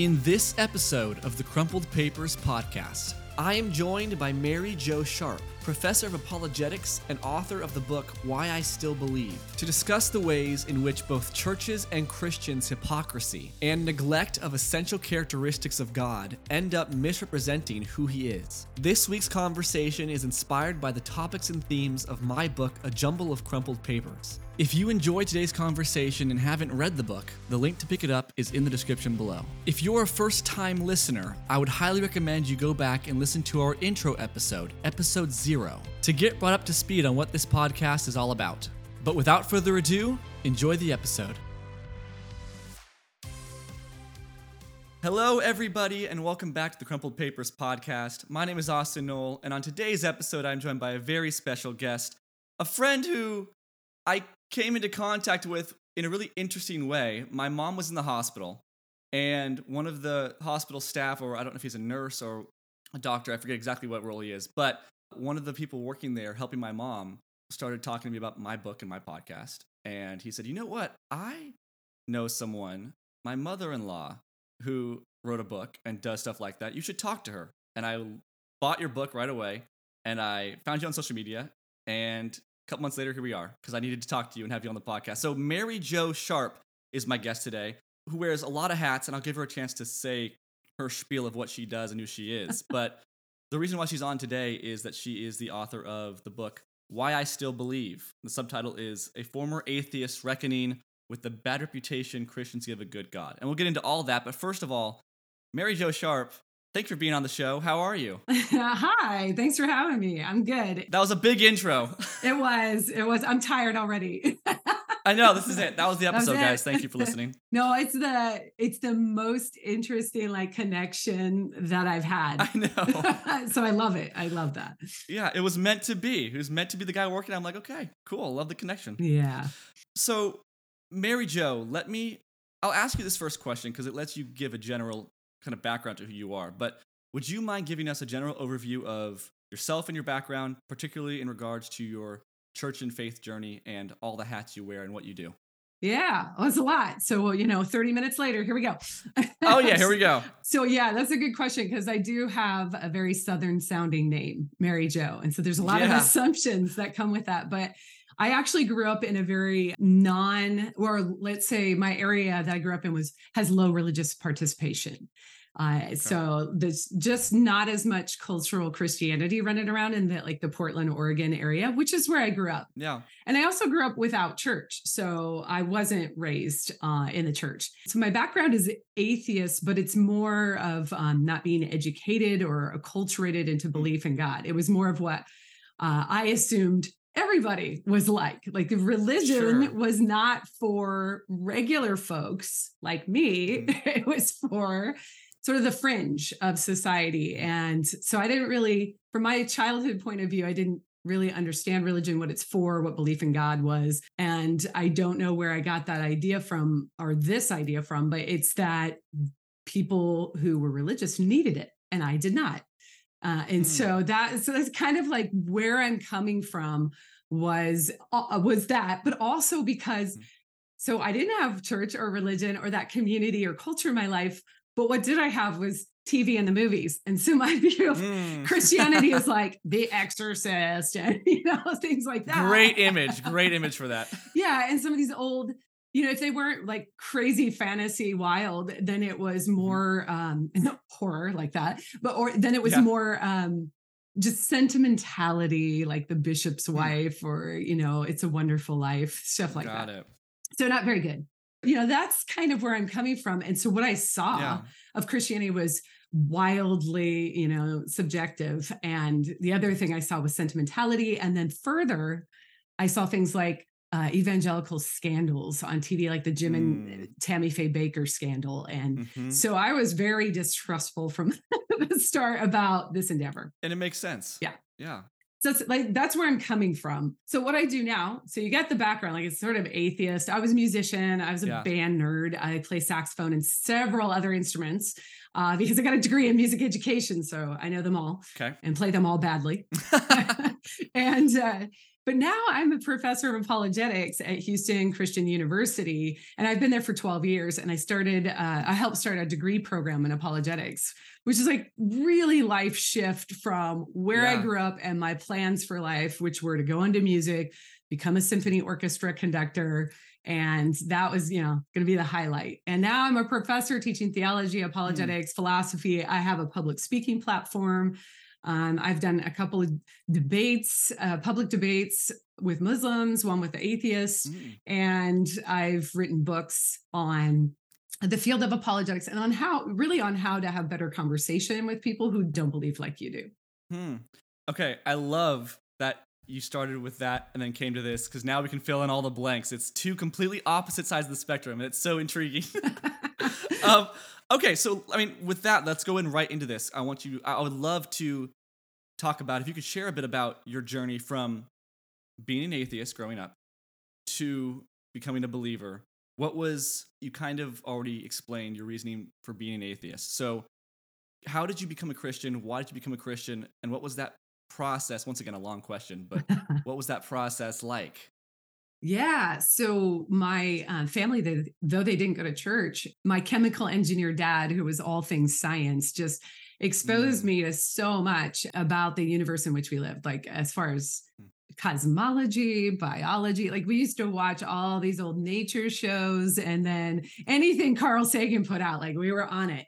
In this episode of the Crumpled Papers podcast, I am joined by Mary Jo Sharp, professor of apologetics and author of the book Why I Still Believe, to discuss the ways in which both churches and Christians' hypocrisy and neglect of essential characteristics of God end up misrepresenting who He is. This week's conversation is inspired by the topics and themes of my book, A Jumble of Crumpled Papers. If you enjoyed today's conversation and haven't read the book, the link to pick it up is in the description below. If you're a first time listener, I would highly recommend you go back and listen to our intro episode, episode zero, to get brought up to speed on what this podcast is all about. But without further ado, enjoy the episode. Hello, everybody, and welcome back to the Crumpled Papers podcast. My name is Austin Noll, and on today's episode, I'm joined by a very special guest, a friend who I came into contact with in a really interesting way. My mom was in the hospital, and one of the hospital staff, or I don't know if he's a nurse or a doctor, I forget exactly what role he is, but one of the people working there helping my mom started talking to me about my book and my podcast. And he said, You know what? I know someone, my mother in law, who wrote a book and does stuff like that. You should talk to her. And I bought your book right away and I found you on social media. And a couple months later, here we are because I needed to talk to you and have you on the podcast. So, Mary Jo Sharp is my guest today, who wears a lot of hats, and I'll give her a chance to say her spiel of what she does and who she is. but the reason why she's on today is that she is the author of the book Why I Still Believe. The subtitle is A Former Atheist Reckoning with the Bad Reputation Christians Give a Good God. And we'll get into all that. But first of all, Mary Jo Sharp, Thanks for being on the show. How are you? Hi. Thanks for having me. I'm good. That was a big intro. it was. It was. I'm tired already. I know this is it. That was the episode, was guys. Thank you for listening. no, it's the it's the most interesting like connection that I've had. I know. so I love it. I love that. Yeah, it was meant to be. It was meant to be the guy working. I'm like, okay, cool. Love the connection. Yeah. So, Mary Jo, let me. I'll ask you this first question because it lets you give a general kind of background to who you are. But would you mind giving us a general overview of yourself and your background, particularly in regards to your church and faith journey and all the hats you wear and what you do? Yeah, oh, well, that's a lot. So, you know, 30 minutes later, here we go. oh, yeah, here we go. so, yeah, that's a good question because I do have a very Southern sounding name, Mary Jo. And so there's a lot yeah. of assumptions that come with that. But I actually grew up in a very non, or let's say my area that I grew up in was has low religious participation. Uh, okay. So there's just not as much cultural Christianity running around in the like the Portland, Oregon area, which is where I grew up. Yeah. And I also grew up without church, so I wasn't raised uh, in the church. So my background is atheist, but it's more of um, not being educated or acculturated into mm. belief in God. It was more of what uh, I assumed everybody was like like the religion sure. was not for regular folks like me mm. it was for sort of the fringe of society and so i didn't really from my childhood point of view i didn't really understand religion what it's for what belief in god was and i don't know where i got that idea from or this idea from but it's that people who were religious needed it and i did not uh, and mm. so that so that's kind of like where I'm coming from was uh, was that, but also because mm. so I didn't have church or religion or that community or culture in my life. But what did I have was TV and the movies. And so my view of mm. Christianity is like The Exorcist and you know things like that. Great image, great image for that. yeah, and some of these old you know if they weren't like crazy fantasy wild then it was mm-hmm. more um horror like that but or then it was yeah. more um just sentimentality like the bishop's mm. wife or you know it's a wonderful life stuff like Got that it. so not very good you know that's kind of where i'm coming from and so what i saw yeah. of christianity was wildly you know subjective and the other thing i saw was sentimentality and then further i saw things like uh, evangelical scandals on TV, like the Jim mm. and Tammy Faye Bakker scandal. And mm-hmm. so I was very distrustful from the start about this endeavor. And it makes sense. Yeah. Yeah. So it's like that's where I'm coming from. So what I do now, so you get the background, like it's sort of atheist. I was a musician, I was a yeah. band nerd. I play saxophone and several other instruments uh, because I got a degree in music education, so I know them all. Okay. And play them all badly. and uh, but now I'm a professor of apologetics at Houston Christian University, and I've been there for 12 years. And I started, uh, I helped start a degree program in apologetics, which is like really life shift from where yeah. I grew up and my plans for life, which were to go into music, become a symphony orchestra conductor. And that was, you know, going to be the highlight. And now I'm a professor teaching theology, hmm. apologetics, mm. philosophy. I have a public speaking platform. Um, I've done a couple of debates, uh, public debates with Muslims, one with the atheists, mm. and I've written books on the field of apologetics and on how, really, on how to have better conversation with people who don't believe like you do. Hmm. Okay, I love that you started with that and then came to this because now we can fill in all the blanks. It's two completely opposite sides of the spectrum, and it's so intriguing. um, Okay, so I mean, with that, let's go in right into this. I want you. I would love to talk about if you could share a bit about your journey from being an atheist growing up to becoming a believer. What was you kind of already explained your reasoning for being an atheist? So, how did you become a Christian? Why did you become a Christian? And what was that process? Once again, a long question, but what was that process like? Yeah. So my uh, family, they, though they didn't go to church, my chemical engineer dad, who was all things science, just exposed mm. me to so much about the universe in which we lived. Like as far as mm cosmology, biology. Like we used to watch all these old nature shows and then anything Carl Sagan put out, like we were on it.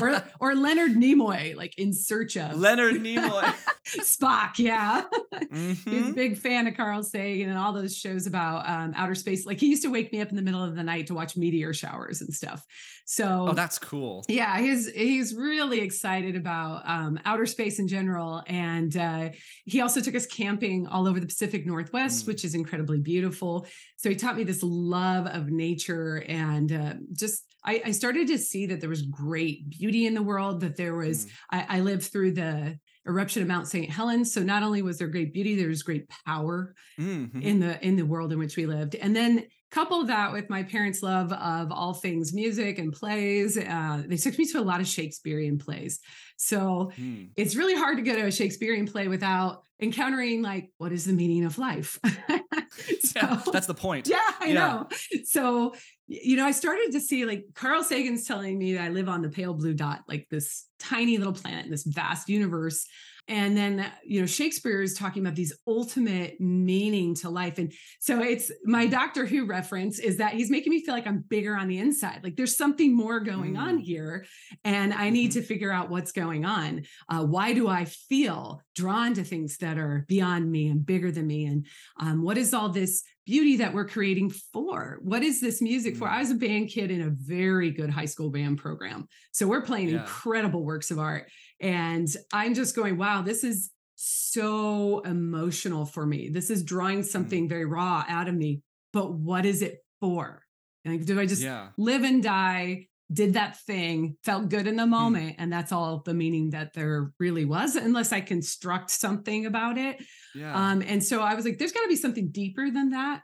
or or Leonard Nimoy, like in search of Leonard Nimoy. Spock, yeah. Mm-hmm. He's a big fan of Carl Sagan and all those shows about um, outer space. Like he used to wake me up in the middle of the night to watch meteor showers and stuff. So Oh, that's cool. Yeah, he's he's really excited about um, outer space in general. And uh, he also took us camping all over the Pacific Northwest, mm. which is incredibly beautiful. So he taught me this love of nature and uh, just I, I, started to see that there was great beauty in the world, that there was, mm. I, I lived through the eruption of Mount St. Helens. So not only was there great beauty, there was great power mm-hmm. in the in the world in which we lived. And then couple that with my parents' love of all things music and plays. Uh, they took me to a lot of Shakespearean plays. So mm. it's really hard to go to a Shakespearean play without encountering like what is the meaning of life. so, yeah, that's the point. Yeah, I yeah. know. So you know, I started to see like Carl Sagan's telling me that I live on the pale blue dot, like this tiny little planet in this vast universe. And then, you know, Shakespeare is talking about these ultimate meaning to life. And so it's my Doctor Who reference is that he's making me feel like I'm bigger on the inside. Like there's something more going mm. on here. And I need mm-hmm. to figure out what's going on. Uh, why do I feel drawn to things that are beyond me and bigger than me? And um, what is all this beauty that we're creating for? What is this music for? I mm. was a band kid in a very good high school band program. So we're playing yeah. incredible works of art. And I'm just going, wow, this is so emotional for me. This is drawing mm. something very raw out of me. But what is it for? Like, do I just yeah. live and die? Did that thing, felt good in the mm. moment, mm. and that's all the meaning that there really was, unless I construct something about it. Yeah. Um, and so I was like, there's got to be something deeper than that.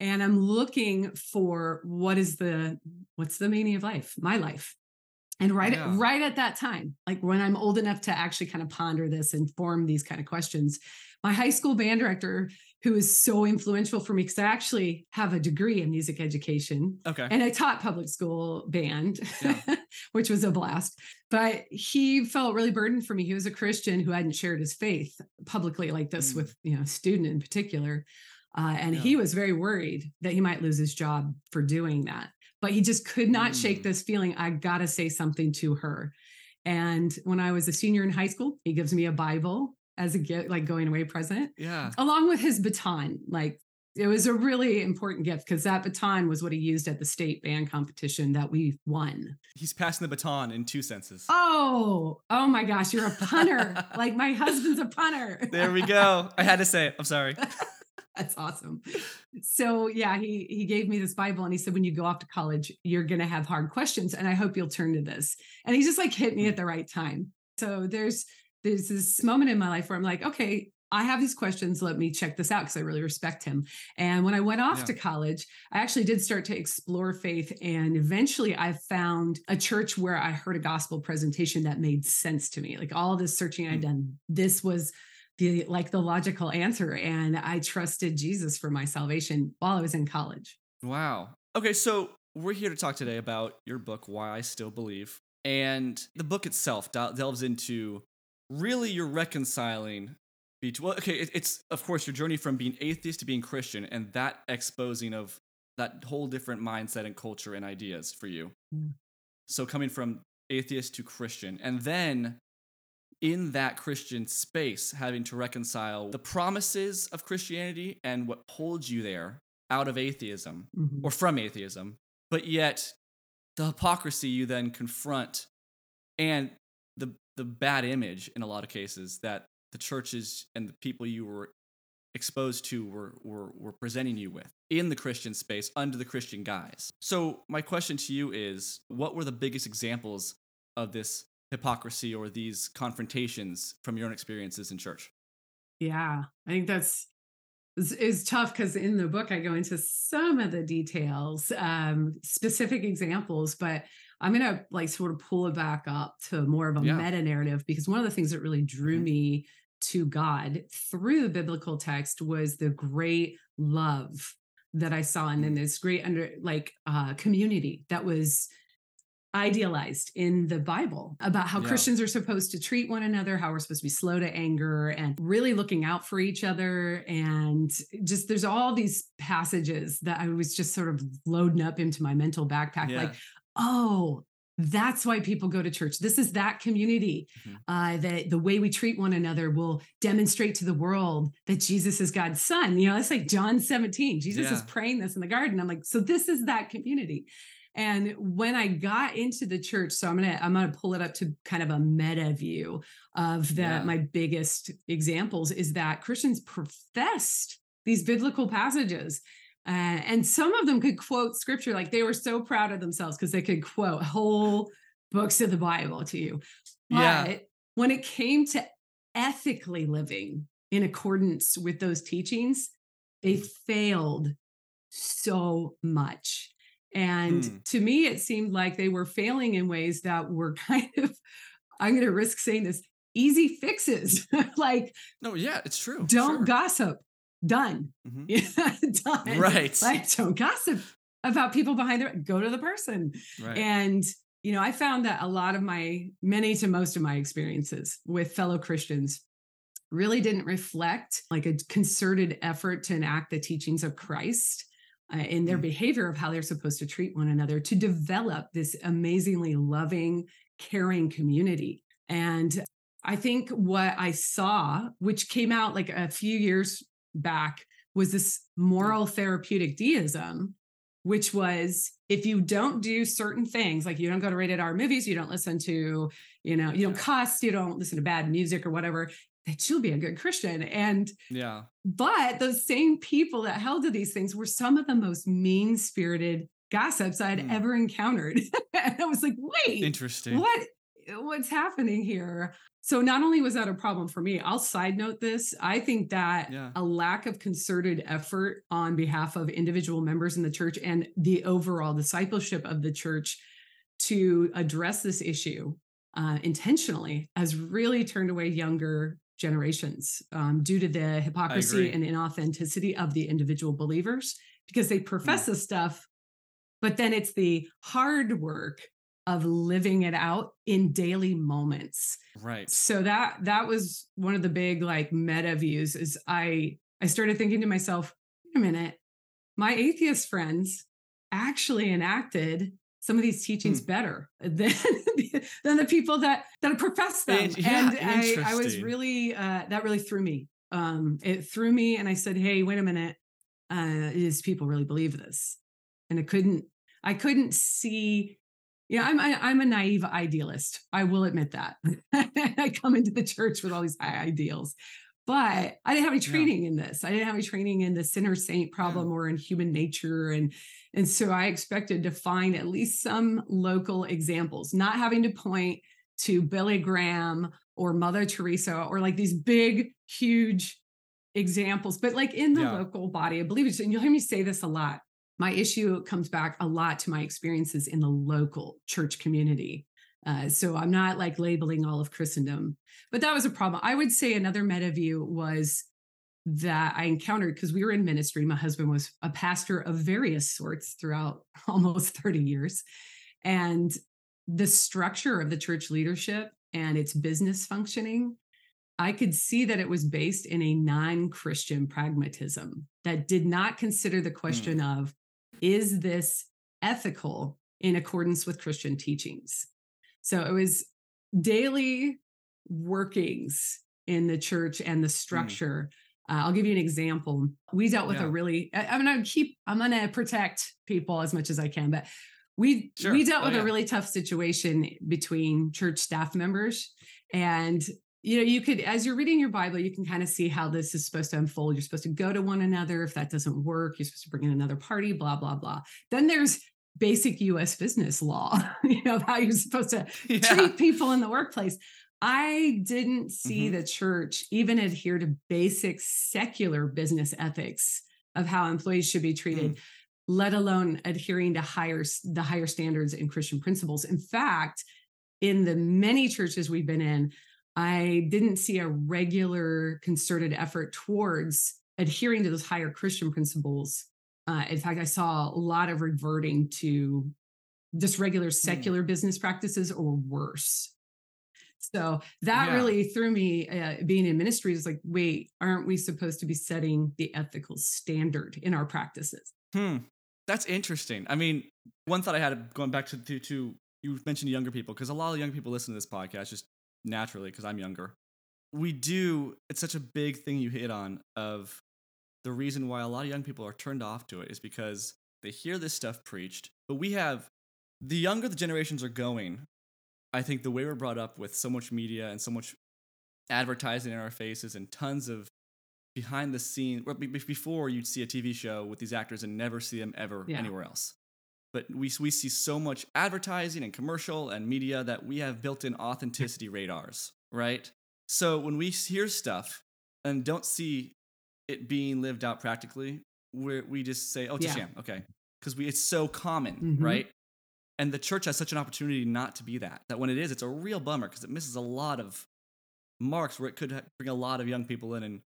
And I'm looking for what is the what's the meaning of life, my life, and right yeah. at, right at that time, like when I'm old enough to actually kind of ponder this and form these kind of questions, my high school band director, who is so influential for me, because I actually have a degree in music education. Okay. And I taught public school band, yeah. which was a blast. But he felt really burdened for me. He was a Christian who hadn't shared his faith publicly like this mm. with, you know, a student in particular. Uh, and yeah. he was very worried that he might lose his job for doing that but he just could not mm. shake this feeling. I got to say something to her. And when I was a senior in high school, he gives me a Bible as a gift, like going away present. Yeah. Along with his baton. Like it was a really important gift because that baton was what he used at the state band competition that we won. He's passing the baton in two senses. Oh, oh my gosh, you're a punter. like my husband's a punter. there we go. I had to say it. I'm sorry. That's awesome. So yeah, he he gave me this Bible and he said, when you go off to college, you're gonna have hard questions, and I hope you'll turn to this. And he just like hit me at the right time. So there's there's this moment in my life where I'm like, okay, I have these questions. Let me check this out because I really respect him. And when I went off yeah. to college, I actually did start to explore faith. And eventually I found a church where I heard a gospel presentation that made sense to me. Like all this searching I'd mm. done, this was the like the logical answer and i trusted jesus for my salvation while i was in college wow okay so we're here to talk today about your book why i still believe and the book itself delves into really you're reconciling between well okay it, it's of course your journey from being atheist to being christian and that exposing of that whole different mindset and culture and ideas for you Mm. so coming from atheist to christian and then in that christian space having to reconcile the promises of christianity and what holds you there out of atheism Mhm. or from atheism but yet the hypocrisy you then confront and the the bad image in a lot of cases that the churches and the people you were exposed to were, were were presenting you with in the Christian space under the Christian guise. So my question to you is what were the biggest examples of this hypocrisy or these confrontations from your own experiences in church? Yeah, I think that's is, tough because in the book I go into some of the details, um, specific examples, but I'm gonna like sort of pull it back up to more of a Yeah. meta narrative because one of the things that really drew Mhm. me to God through the biblical text was the great love that I saw and then Mm. this great under like uh community that was idealized in the Bible about how Yeah. Christians are supposed to treat one another, how we're supposed to be slow to anger and really looking out for each other. And just there's all these passages that I was just sort of loading up into my mental backpack, Yeah. like, oh, that's why people go to church. This is that community. Mhm. Uh, that the way we treat one another will demonstrate to the world that Jesus is God's son. You know, it's like John 17. Jesus is praying this in the garden. I'm like, so this is that community. And when I got into the church, so I'm gonna I'm gonna pull it up to kind of a meta view of that. Yeah. My biggest examples is that Christians professed these biblical passages. Uh, and some of them could quote scripture like they were so proud of themselves because they could quote whole books of the Bible to you. But Yeah. when it came to ethically living in accordance with those teachings, they failed so much. And Hmm. to me, it seemed like they were failing in ways that were kind of, I'm going to risk saying this, easy fixes. like, No, yeah, it's true. don't sure. gossip. Done. Mhm. Done. Right. Like, don't gossip about people behind their go to the person. Right. And, you know, I found that a lot of my, many to most of my experiences with fellow Christians really didn't reflect like a concerted effort to enact the teachings of Christ uh, in their Mm. behavior of how they're supposed to treat one another to develop this amazingly loving, caring community. And I think what I saw, which came out like a few years back, was this moral therapeutic deism, which was if you don't do certain things, like you don't go to rated R movies, you don't listen to, you know, you don't cuss, you don't listen to bad music or whatever, that you'll be a good Christian. And yeah. but those same people that held to these things were some of the most mean spirited gossips I'd Hmm. ever encountered. and I was like, wait, Interesting. what what's happening here? So not only was that a problem for me, I'll side note this. I think that Yeah. a lack of concerted effort on behalf of individual members in the church and the overall discipleship of the church to address this issue uh, intentionally has really turned away younger generations um, due to the hypocrisy and inauthenticity of the individual believers because they profess this stuff, but then it's the hard work of living it out in daily moments. Right. so that that was one of the big like meta views is i i started thinking to myself wait a minute. My atheist friends actually enacted some of these teachings Hmm. better than than the people that that profess them. And- yeah, and I, I was really uh that really threw me. Um it threw me and i said hey wait a minute. Uh is people really believe this. And i couldn't i couldn't see yeah, I'm I, I'm a naive idealist. I will admit that. I come into the church with all these high ideals, but I didn't have any Yeah. training in this. I didn't have any training in the sinner saint problem or in human nature, and and so I expected to find at least some local examples, not having to point to Billy Graham or Mother Teresa or like these big, huge examples, but like in the Yeah. local body of believers. And you'll hear me say this a lot my issue comes back a lot to my experiences in the local church community Uh, so I'm not like labeling all of Christendom, but that was a problem. I would say another meta view was that I encountered because we were in ministry. My husband was a pastor of various sorts throughout almost 30 years. And the structure of the church leadership and its business functioning, I could see that it was based in a non Christian pragmatism that did not consider the question mm. of is this ethical in accordance with Christian teachings? So it was daily workings in the church and the mm. structure. Mm uh, I'll give you an example. We dealt with yeah. a really, I, am going to keep, I'm going to protect people as much as I can, but we, sure. we dealt oh, with yeah. a really tough situation between church staff members. And, you know, you could, as you're reading your Bible, you can kind of see how this is supposed to unfold. You're supposed to go to one another. If that doesn't work, you're supposed to bring in another party, blah, blah, blah. Then there's basic US business law, you know, how you're supposed to yeah. treat people in the workplace. I didn't see mm-hmm. the church even adhere to basic secular business ethics of how employees should be treated, mm. let alone adhering to higher the higher standards in Christian principles. In fact, in the many churches we've been in, I didn't see a regular concerted effort towards adhering to those higher Christian principles. Uh, in fact, I saw a lot of reverting to just regular mm. secular mm. business practices or worse. So that yeah. really threw me uh, being in ministry is like, wait, aren't we supposed to be setting the ethical standard in our practices? Hmm. That's interesting. I mean, one thought I had going back to, to, to you mentioned younger people, because a lot of young people listen to this podcast just naturally because I'm younger. We do, it's such a big thing you hit on of the reason why a lot of young people are turned off to it is because they hear this stuff preached, but we have the younger the generations are going, I think the way we're brought up with so much media and so much advertising in our faces and tons of behind the scene before you'd see a TV show with these actors and never see them ever yeah. anywhere else. But we we see so much advertising and commercial and media that we have built-in authenticity radars, right? So when we hear stuff and don't see it being lived out practically, we we just say, "Oh, it's yeah. a sham." Okay, because we it's so common, mm-hmm. right? And the church has such an opportunity not to be that. That when it is, it's a real bummer because it misses a lot of marks where it could bring a lot of young people in and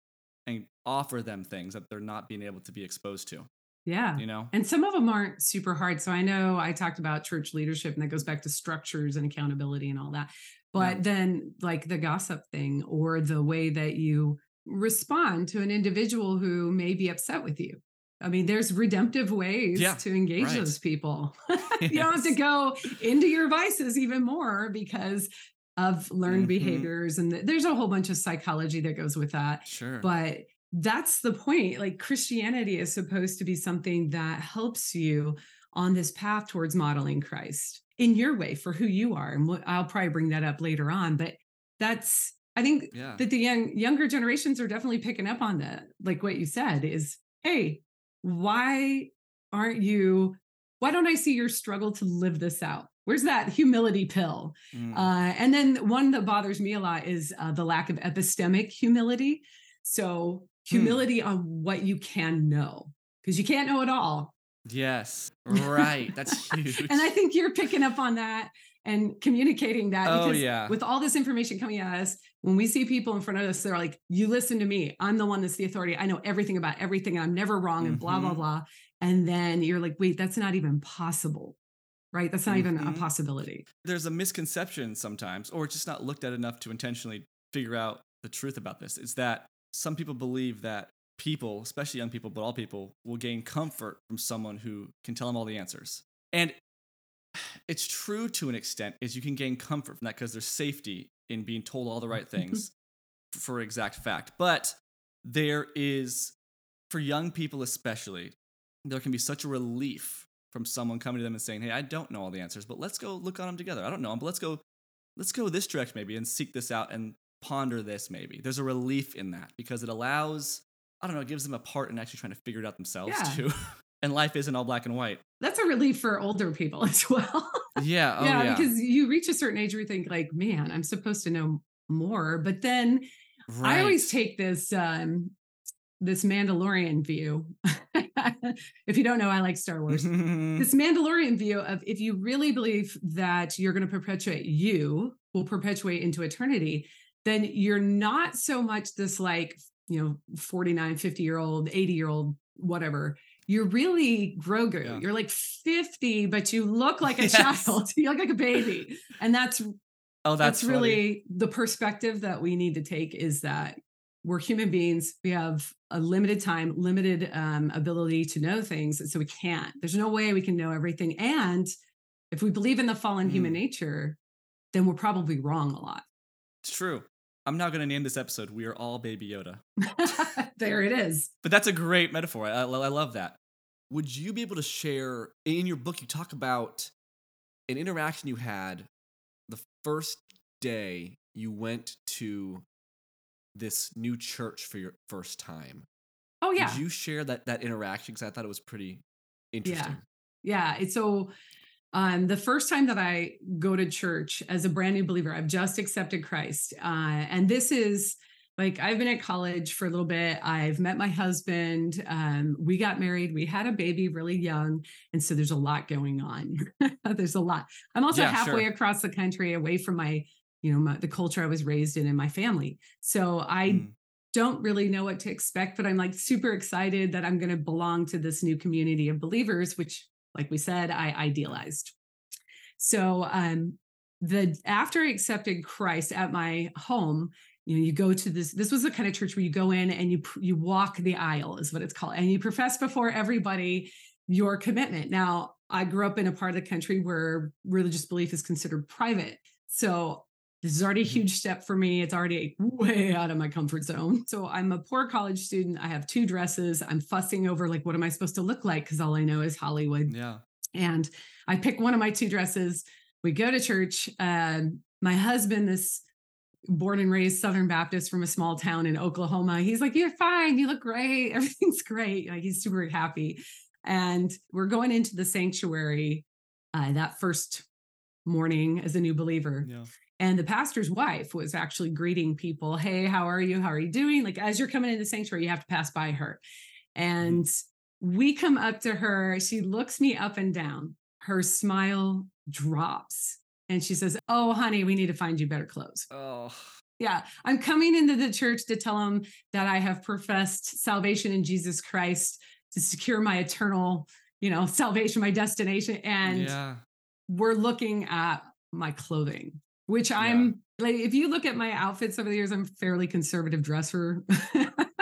and offer them things that they're not being able to be exposed to. Yeah. You know, and some of them aren't super hard. So I know I talked about church leadership and that goes back to structures and accountability and all that. But yeah. then, like the gossip thing or the way that you respond to an individual who may be upset with you I mean, there's redemptive ways yeah, to engage right. those people. you don't have to go into your vices even more because of learned mm-hmm. behaviors. And there's a whole bunch of psychology that goes with that. Sure. But that's the point. Like Christianity is supposed to be something that helps you on this path towards modeling Christ in your way for who you are. And I'll probably bring that up later on. But that's I think yeah. that the young younger generations are definitely picking up on that. Like what you said is, hey, why aren't you why don't i see your struggle to live this out where's that humility pill mm. uh, and then one that bothers me a lot is uh, the lack of epistemic humility so. Humility mm. on what you can know because you can't know it all yes right that's huge and i think you're picking up on that and communicating that oh, because yeah. with all this information coming at us when we see people in front of us they're like you listen to me i'm the one that's the authority i know everything about everything And i'm never wrong and mm-hmm. blah blah mm-hmm. blah and then you're like wait that's not even possible right that's not mm-hmm. even a mm-hmm. possibility there's a misconception sometimes or just not looked at enough to intentionally figure out the truth about this is that some people believe that people especially young people but all people will gain comfort from someone who can tell them all the answers. And it's true to an extent is you can gain comfort from that because there's safety in being told all the right things for exact fact. But there is for young people especially there can be such a relief from someone coming to them and saying hey i don't know all the answers but let's go look on them together. I don't know them but let's go let's go this direction maybe and seek this out and ponder this maybe there's a relief in that because it allows i don't know it gives them a part in actually trying to figure it out themselves yeah. too and life isn't all black and white. That's a relief for older people as well. Yeah. Oh, yeah, yeah, because you reach a certain age where you think like, man, I'm supposed to know more. But then right. I always take this um this Mandalorian view. if you don't know, I like Star Wars. this Mandalorian view of if you really believe that you're going to perpetuate you will perpetuate into eternity, then you're not so much this like, you know, 49, 50 year old, 80 year old, whatever. You're really Grogu. Yeah. You're like 50, but you look like a yes. child. you look like a baby. And that's Oh, that's, that's really the perspective that we need to take is that we're human beings. We have a limited time, limited um, ability to know things. So we can't, there's no way we can know everything. And if we believe in the fallen mm. human nature, then we're probably wrong a lot. It's true. I'm not going to name this episode We Are All Baby Yoda. there it is. But that's a great metaphor. I, I love that. Would you be able to share in your book? You talk about an interaction you had the first day you went to this new church for your first time. Oh yeah. Did you share that that interaction? Because I thought it was pretty interesting. Yeah. Yeah. It's so um, the first time that I go to church as a brand new believer, I've just accepted Christ. Uh, and this is like I've been at college for a little bit. I've met my husband. Um, we got married. We had a baby really young. And so there's a lot going on. there's a lot. I'm also yeah, halfway sure. across the country away from my you know my, the culture i was raised in and my family so i mm. don't really know what to expect but i'm like super excited that i'm going to belong to this new community of believers which like we said i idealized. So um the after i accepted christ at my home you know you go to this this was the kind of church where you go in and you you walk the aisle is what it's called and you profess before everybody your commitment. Now i grew up in a part of the country where religious belief is considered private. So this is already a mm-hmm. huge step for me. It's already way out of my comfort zone. So I'm a poor college student. I have two dresses. I'm fussing over like, what am I supposed to look like? Because all I know is Hollywood. Yeah. And I pick one of my two dresses. We go to church. Um, my husband, this born and raised Southern Baptist from a small town in Oklahoma, he's like, You're fine. You look great. Everything's great. Like he's super happy. And we're going into the sanctuary uh, that first morning as a new believer. Yeah. And the pastor's wife was actually greeting people, Hey, how are you? How are you doing? Like, as you're coming into the sanctuary, you have to pass by her. Mm-hmm. And we come up to her. She looks me up and down. Her smile drops. And she says, Oh, honey, we need to find you better clothes. Oh. Yeah, I'm coming into the church to tell them that I have professed salvation in Jesus Christ to secure my eternal, you know, salvation, my destination. And yeah. we're looking at my clothing which I'm yeah. like, if you look at my outfits over the years, I'm fairly conservative dresser.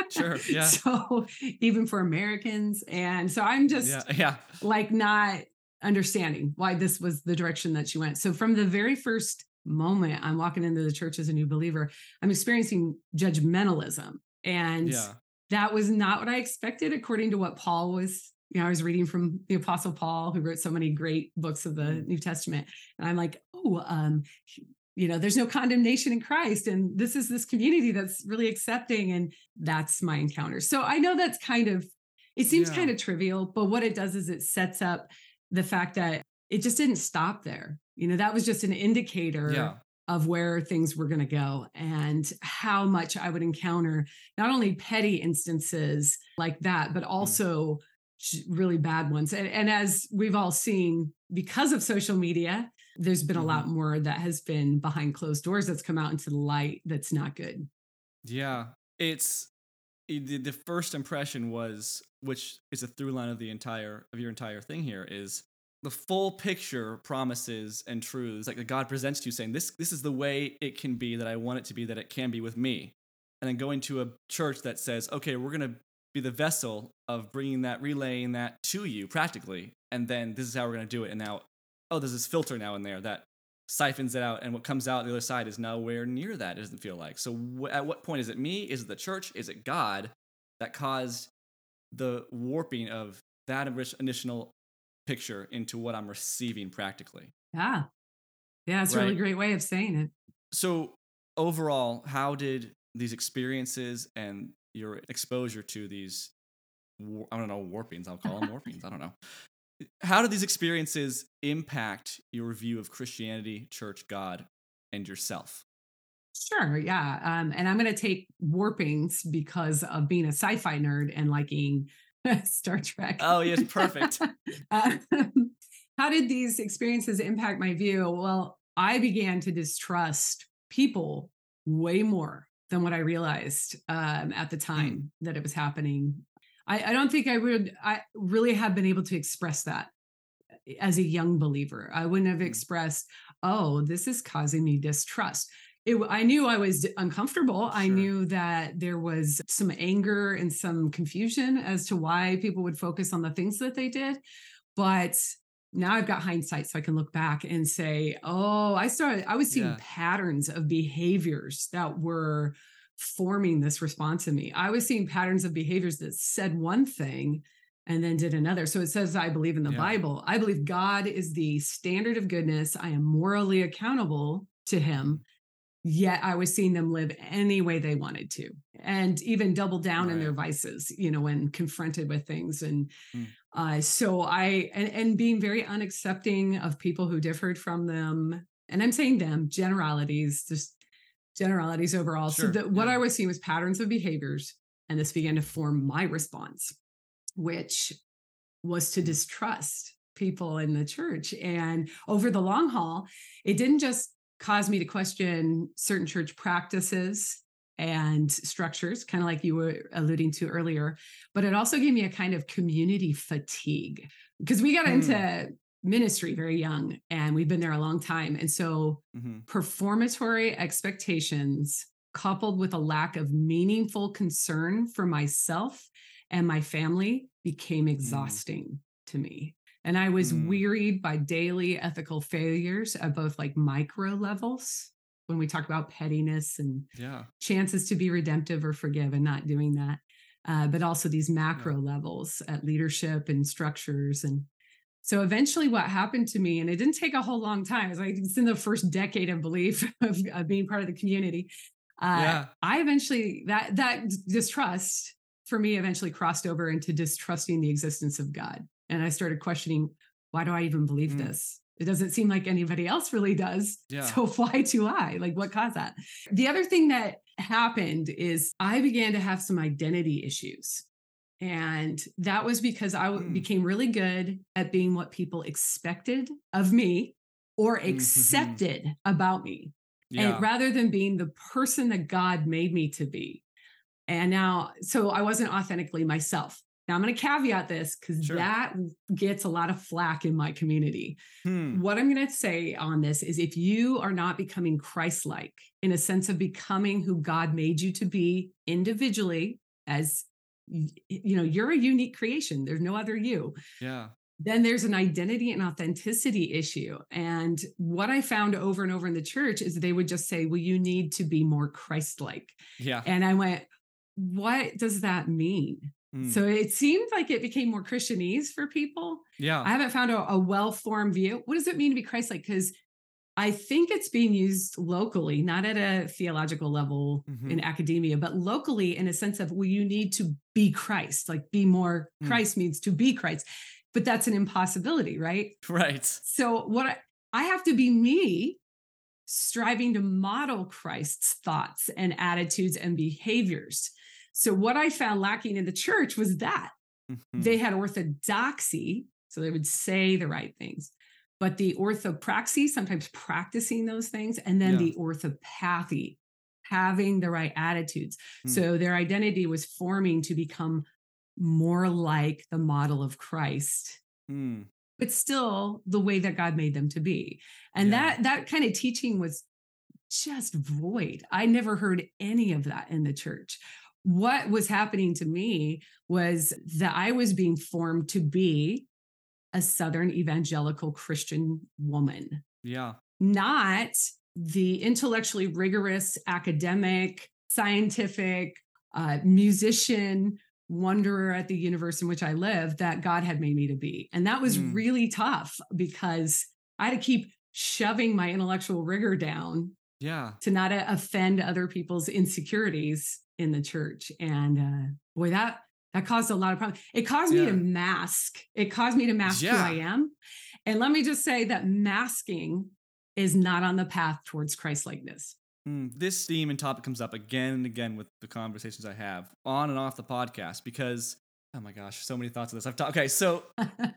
sure. Yeah. So even for Americans. And so I'm just yeah, yeah. like not understanding why this was the direction that she went. So from the very first moment I'm walking into the church as a new believer, I'm experiencing judgmentalism. And yeah. that was not what I expected, according to what Paul was you know, I was reading from the Apostle Paul, who wrote so many great books of the mm. New Testament. And I'm like, oh, um, you know, there's no condemnation in Christ. And this is this community that's really accepting. And that's my encounter. So I know that's kind of, it seems yeah. kind of trivial, but what it does is it sets up the fact that it just didn't stop there. You know, that was just an indicator yeah. of where things were going to go and how much I would encounter not only petty instances like that, but mm. also. Mm really bad ones. And, and as we've all seen, because of social media, there's been a lot more that has been behind closed doors that's come out into the light that's not good. Yeah. It's eh, the first impression was, which is a through line of the entire of your entire thing here, is the full picture promises and truths like that God presents to you saying this this is the way it can be that I want it to be that it can be with me. And then going to a church that says, okay, we're going to be the vessel of bringing that, relaying that to you practically. And then this is how we're going to do it. And now, oh, there's this filter now in there that siphons it out. And what comes out the other side is nowhere near that, it doesn't feel like. So wh- at what point is it me? Is it the church? Is it God that caused the warping of that initial picture into what I'm receiving practically? Yeah. Yeah, it's right? a really great way of saying it. So overall, how did these experiences and your exposure to these I don't know warpings. I'll call them warpings. I don't know. How do these experiences impact your view of Christianity, church, God, and yourself? Sure, yeah. Um, and I'm going to take warpings because of being a sci-fi nerd and liking Star Trek. Oh, yes, perfect. um, how did these experiences impact my view? Well, I began to distrust people way more than what I realized um, at the time mm. that it was happening. I, I don't think I would. I really have been able to express that as a young believer. I wouldn't have mm. expressed, "Oh, this is causing me distrust." It, I knew I was uncomfortable. Sure. I knew that there was some anger and some confusion as to why people would focus on the things that they did. But now I've got hindsight, so I can look back and say, oh, I started, I was seeing yeah. patterns of behaviors that were forming this response in me. I was seeing patterns of behaviors that said one thing and then did another. So it says, I believe in the yeah. Bible. I believe God is the standard of goodness. I am morally accountable to him yet I was seeing them live any way they wanted to and even double down right. in their vices, you know, when confronted with things. And mm. uh, so I, and, and being very unaccepting of people who differed from them. And I'm saying them, generalities, just generalities overall. Sure. So that what yeah. I was seeing was patterns of behaviors. And this began to form my response, which was to distrust people in the church. And over the long haul, it didn't just cause me to question certain church practices and structures, kind of like you were alluding to earlier. But it also gave me a kind of community fatigue because we got mm. into ministry very young and we've been there a long time. And so, mm-hmm. performatory expectations coupled with a lack of meaningful concern for myself and my family became mm. exhausting mm. to me. And I was mm. wearied by daily ethical failures at both like micro levels when we talk about pettiness and yeah. chances to be redemptive or forgive and not doing that. Uh, but also these macro yeah. levels at leadership and structures. And so eventually what happened to me, and it didn't take a whole long time, it's like it's in the first decade of belief of, of being part of the community. Uh, yeah. I eventually that that distrust for me eventually crossed over into distrusting the existence of God. And I started questioning, why do I even believe mm. this? It doesn't seem like anybody else really does. Yeah. So why do I? Like, what caused that? The other thing that happened is I began to have some identity issues. And that was because I mm. became really good at being what people expected of me or mm-hmm. accepted mm-hmm. about me. Yeah. And rather than being the person that God made me to be. And now, so I wasn't authentically myself. Now, I'm going to caveat this because sure. that gets a lot of flack in my community. Hmm. What I'm going to say on this is if you are not becoming Christ like in a sense of becoming who God made you to be individually, as you know, you're a unique creation, there's no other you. Yeah. Then there's an identity and authenticity issue. And what I found over and over in the church is they would just say, well, you need to be more Christ like. Yeah. And I went, what does that mean? Mm. So it seemed like it became more Christianese for people. Yeah. I haven't found a, a well formed view. What does it mean to be Christ like? Because I think it's being used locally, not at a theological level mm-hmm. in academia, but locally in a sense of, well, you need to be Christ, like be more mm. Christ means to be Christ. But that's an impossibility, right? Right. So what I, I have to be me striving to model Christ's thoughts and attitudes and behaviors. So what I found lacking in the church was that mm-hmm. they had orthodoxy, so they would say the right things, but the orthopraxy, sometimes practicing those things, and then yeah. the orthopathy, having the right attitudes. Mm. So their identity was forming to become more like the model of Christ. Mm. But still the way that God made them to be. And yeah. that that kind of teaching was just void. I never heard any of that in the church what was happening to me was that I was being formed to be a Southern evangelical Christian woman. Yeah. Not the intellectually rigorous, academic, scientific, uh, musician, wanderer at the universe in which I live that God had made me to be. And that was mm. really tough because I had to keep shoving my intellectual rigor down. Yeah. To not uh, offend other people's insecurities in the church. And uh, boy, that that caused a lot of problems. It caused yeah. me to mask. It caused me to mask yeah. who I am. And let me just say that masking is not on the path towards Christ likeness. Mm, this theme and topic comes up again and again with the conversations I have on and off the podcast because Oh my gosh, so many thoughts on this. I've talked. Okay, so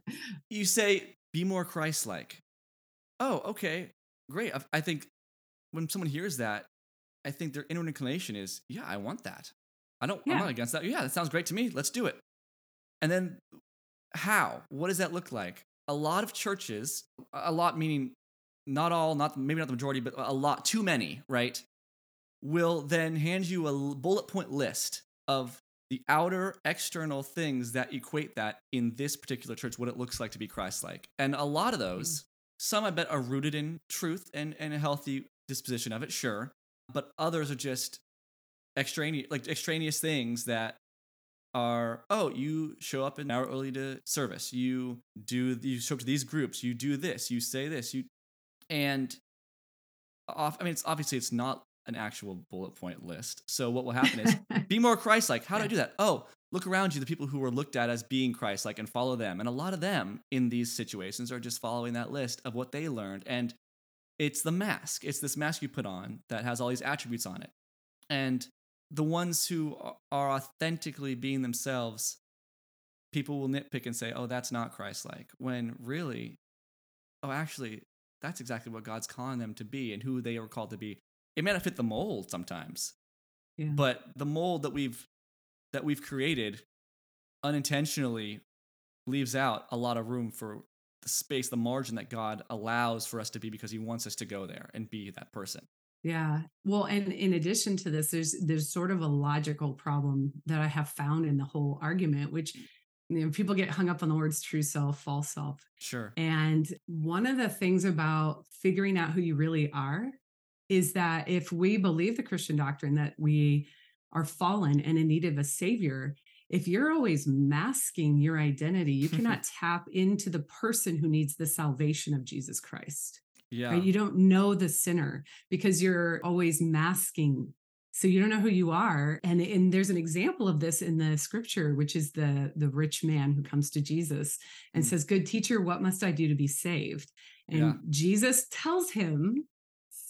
you say be more Christ-like. Oh, okay, great. I, I think when someone hears that, I think their inner inclination is, yeah, I want that. I don't. I'm not against that. Yeah, that sounds great to me. Let's do it. And then how? What does that look like? A lot of churches, a lot meaning not all, not maybe not the majority, but a lot, too many, right? Will then hand you a bullet point list of the outer external things that equate that in this particular church, what it looks like to be Christ like. And a lot of those, mm. some I bet are rooted in truth and, and a healthy disposition of it, sure. But others are just extraneous, like extraneous things that are, oh, you show up an hour early to service. You do, you show up to these groups. You do this. You say this. You, and off. I mean, it's obviously it's not an actual bullet point list. So what will happen is be more Christ-like. How do I do that? Oh, look around you, the people who were looked at as being Christ-like, and follow them. And a lot of them in these situations are just following that list of what they learned. And it's the mask. It's this mask you put on that has all these attributes on it. And the ones who are authentically being themselves, people will nitpick and say, "Oh, that's not Christ-like," when really, oh, actually, that's exactly what God's calling them to be and who they are called to be. It may not fit the mold sometimes, Yeah. but the mold that we've that we've created unintentionally leaves out a lot of room for the space, the margin that God allows for us to be because He wants us to go there and be that person. Yeah. Well, and in addition to this, there's there's sort of a logical problem that I have found in the whole argument, which mm. you know, people get hung up on the words true self, false self. Sure. And one of the things about figuring out who you really are is that if we believe the Christian doctrine that we are fallen and in need of a savior, if you're always masking your identity, you cannot tap into the person who needs the salvation of Jesus Christ. Yeah. Right? You don't know the sinner because you're always masking. So you don't know who you are. And, and there's an example of this in the scripture, which is the, the rich man who comes to Jesus and Mm. says, Good teacher, what must I do to be saved? And Yeah. Jesus tells him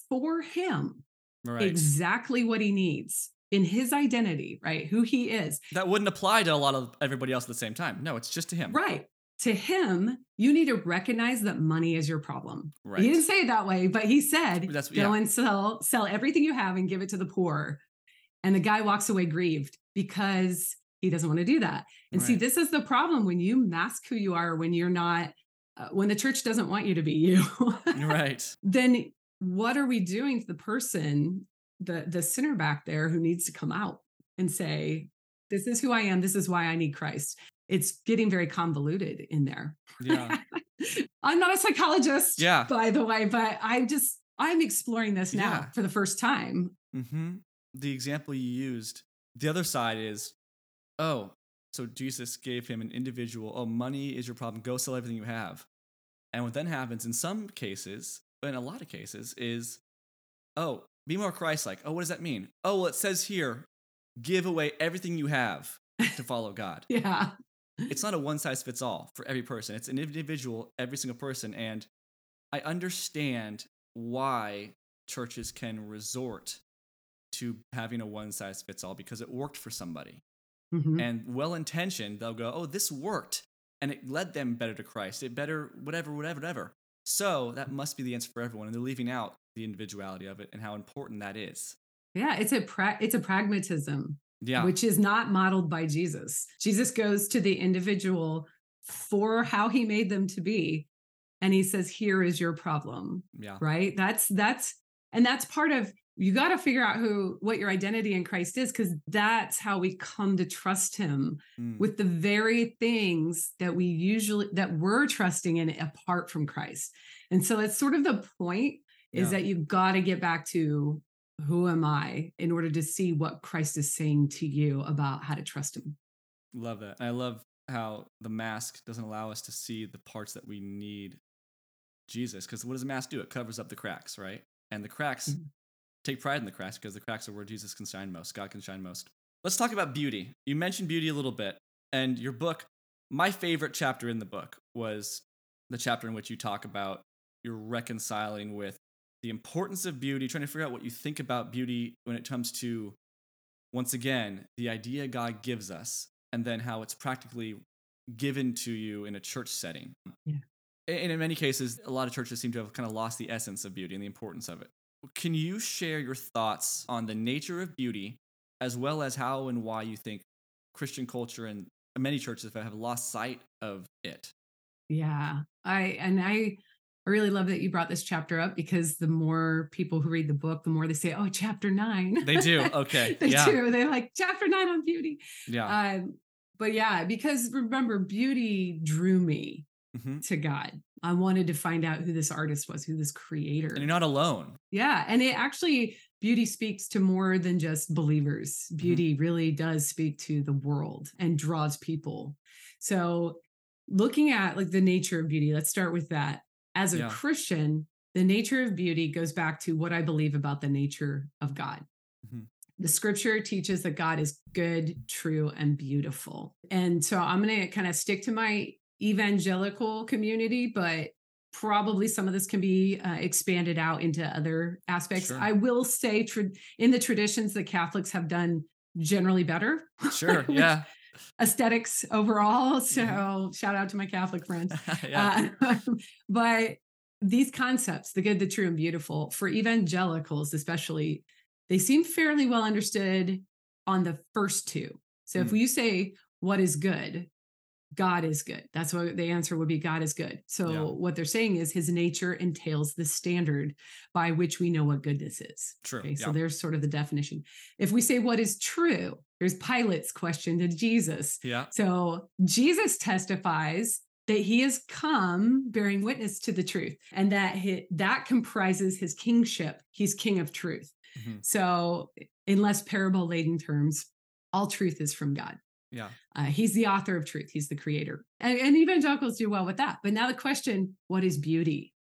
for him right. exactly what he needs in his identity, right? Who he is. that wouldn't apply to a lot of everybody else at the same time. No, it's just to him. Right. To him, you need to recognize that money is your problem. Right. He didn't say it that way, but he said, That's- go yeah. and sell, sell everything you have and give it to the poor. And the guy walks away grieved because he doesn't want to do that. And see, this is the problem when you mask who you are, when you're not, uh, when the church doesn't want you to be you. Right. then what are we doing to the person, the the sinner back there who needs to come out and say, "This is who I am. This is why I need Christ." It's getting very convoluted in there. Yeah. I'm not a psychologist, Yeah. by the way, but I'm just I'm exploring this now Yeah. for the first time. hmm The example you used, the other side is, oh, so Jesus gave him an individual, oh, money is your problem. Go sell everything you have. And what then happens in some cases, in a lot of cases, is, oh, be more Christ like. Oh, what does that mean? Oh, well, it says here, give away everything you have to follow God. Yeah. It's not a one size fits all for every person. It's an individual, every single person. And I understand why churches can resort to having a one size fits all because it worked for somebody. Mhm. And well intentioned, they'll go, oh, this worked. And it led them better to Christ. It better, whatever, whatever, whatever. So that must be the answer for everyone. And they're leaving out the individuality of it and how important that is. Yeah, it's a pra- it's a pragmatism. Yeah. which is not modeled by Jesus. Jesus goes to the individual for how he made them to be and he says here is your problem, yeah. right? That's that's and that's part of you got to figure out who what your identity in Christ is cuz that's how we come to trust him Mm. with the very things that we usually that we're trusting in apart from Christ. And so it's sort of the point is Yeah. that you've got to get back to who am I in order to see what Christ is saying to you about how to trust him. Love that. I love how the mask doesn't allow us to see the parts that we need Jesus. Because what does a mask do? It covers up the cracks, right? And the cracks Mhm. take pride in the cracks because the cracks are where Jesus can shine most, God can shine most. Let's talk about beauty. You mentioned beauty a little bit, and your book, my favorite chapter in the book was the chapter in which you talk about you're reconciling with the importance of beauty, trying to figure out what you think about beauty when it comes to, once again, the idea God gives us and then how it's practically given to you in a church setting. Yeah. And in many cases, a lot of churches seem to have kind of lost the essence of beauty and the importance of it. Can you share your thoughts on the nature of beauty, as well as how and why you think Christian culture and many churches have lost sight of it? Yeah. I and I I really love that you brought this chapter up because the more people who read the book, the more they say, "Oh, chapter nine. They do. Okay. they yeah. do. They're like chapter nine on beauty. Yeah. Um, but yeah, because remember, beauty drew me Mhm. to God. I wanted to find out who this artist was, who this creator. And you're not alone. Yeah. And it actually, beauty speaks to more than just believers. Mm-hmm. Beauty really does speak to the world and draws people. So, looking at like the nature of beauty, let's start with that. As a Yeah. Christian, the nature of beauty goes back to what I believe about the nature of God. Mhm. The scripture teaches that God is good, true, and beautiful. And so I'm going to kind of stick to my evangelical community, but probably some of this can be uh, expanded out into other aspects. Sure. I will say tra- in the traditions that Catholics have done generally better. Sure. Yeah. Aesthetics overall. So Mhm. shout out to my Catholic friends. yeah. Uh, but these concepts, the good, the true, and beautiful, for evangelicals especially, they seem fairly well understood on the first two. So if Mm. you say what is good, God is good. That's what the answer would be God is good. So Yeah. what they're saying is his nature entails the standard by which we know what goodness is. True. Okay, so yeah. there's sort of the definition. If we say what is true, there's Pilate's question to Jesus. yeah. So Jesus testifies that he has come bearing witness to the truth and that he, that comprises his kingship. He's king of truth. Mhm. So in less parable laden terms, all truth is from God. Yeah. Uh, he's the author of truth. He's the creator. And, and evangelicals do well with that. But now the question, what is beauty?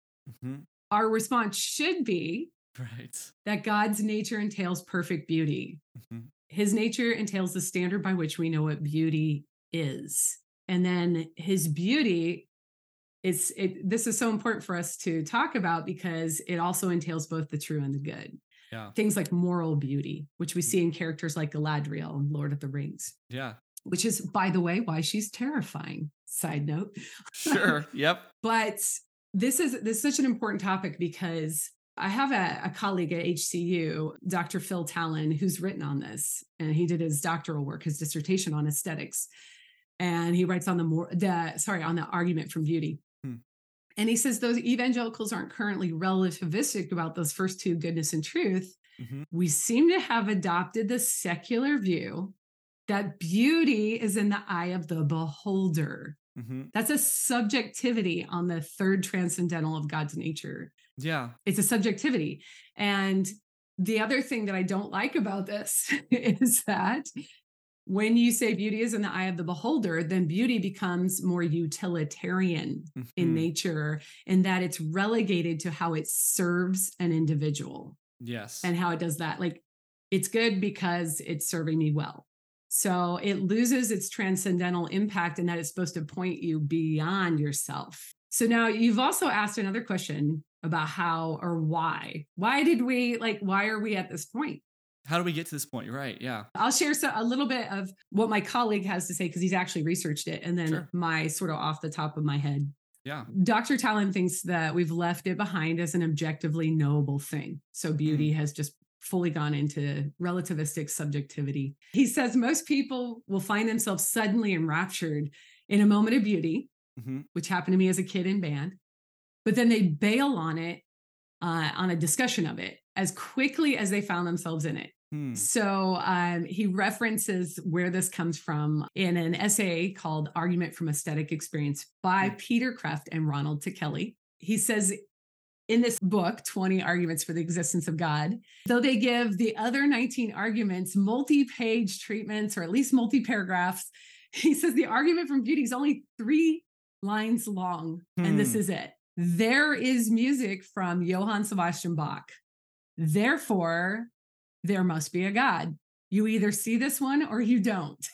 Mhm. Our response should be Right. that God's nature entails perfect beauty. Mhm. His nature entails the standard by which we know what beauty is. And then his beauty it's it this is so important for us to talk about because it also entails both the true and the good. Yeah. Things like moral beauty, which we see in characters like Galadriel and Lord of the Rings, Yeah. Which is by the way why she's terrifying. Side note. Sure. yep. But this is this is such an important topic because I have a, a colleague at HCU, Dr. Phil Tallon, who's written on this, and he did his doctoral work, his dissertation on aesthetics, and he writes on the more the sorry on the argument from beauty. Hmm. And he says those evangelicals aren't currently relativistic about those first two, goodness and truth. Mhm. We seem to have adopted the secular view that beauty is in the eye of the beholder. hmm That's a subjectivity on the third transcendental of God's nature. Yeah. It's a subjectivity. And the other thing that I don't like about this is that when you say beauty is in the eye of the beholder, then beauty becomes more utilitarian in Mhm. nature, in that it's relegated to how it serves an individual Yes. and how it does that. Like it's good because it's serving me well. So it loses its transcendental impact and that it's supposed to point you beyond yourself. So now you've also asked another question about how or why. Why did we like, why are we at this point? How do we get to this point? You're right. Yeah. I'll share so, a little bit of what my colleague has to say because he's actually researched it and then Sure. my sort of off the top of my head. Yeah. Dr. Tallon thinks that we've left it behind as an objectively knowable thing. So beauty mm. has just fully gone into relativistic subjectivity. He says most people will find themselves suddenly enraptured in a moment of beauty, hmm which happened to me as a kid in band, but then they bail on it, uh, on a discussion of it as quickly as they found themselves in it. Hmm. So um, he references where this comes from in an essay called Argument from Aesthetic Experience by Hmm. Peter Kreeft and Ronald Tacelli. He says in this book, 20 Arguments for the Existence of God, though they give the other 19 arguments multi page treatments or at least multi paragraphs, he says the argument from beauty is only three lines long. And this Hmm. is it. There is music from Johann Sebastian Bach. Therefore, there must be a God. You either see this one or you don't.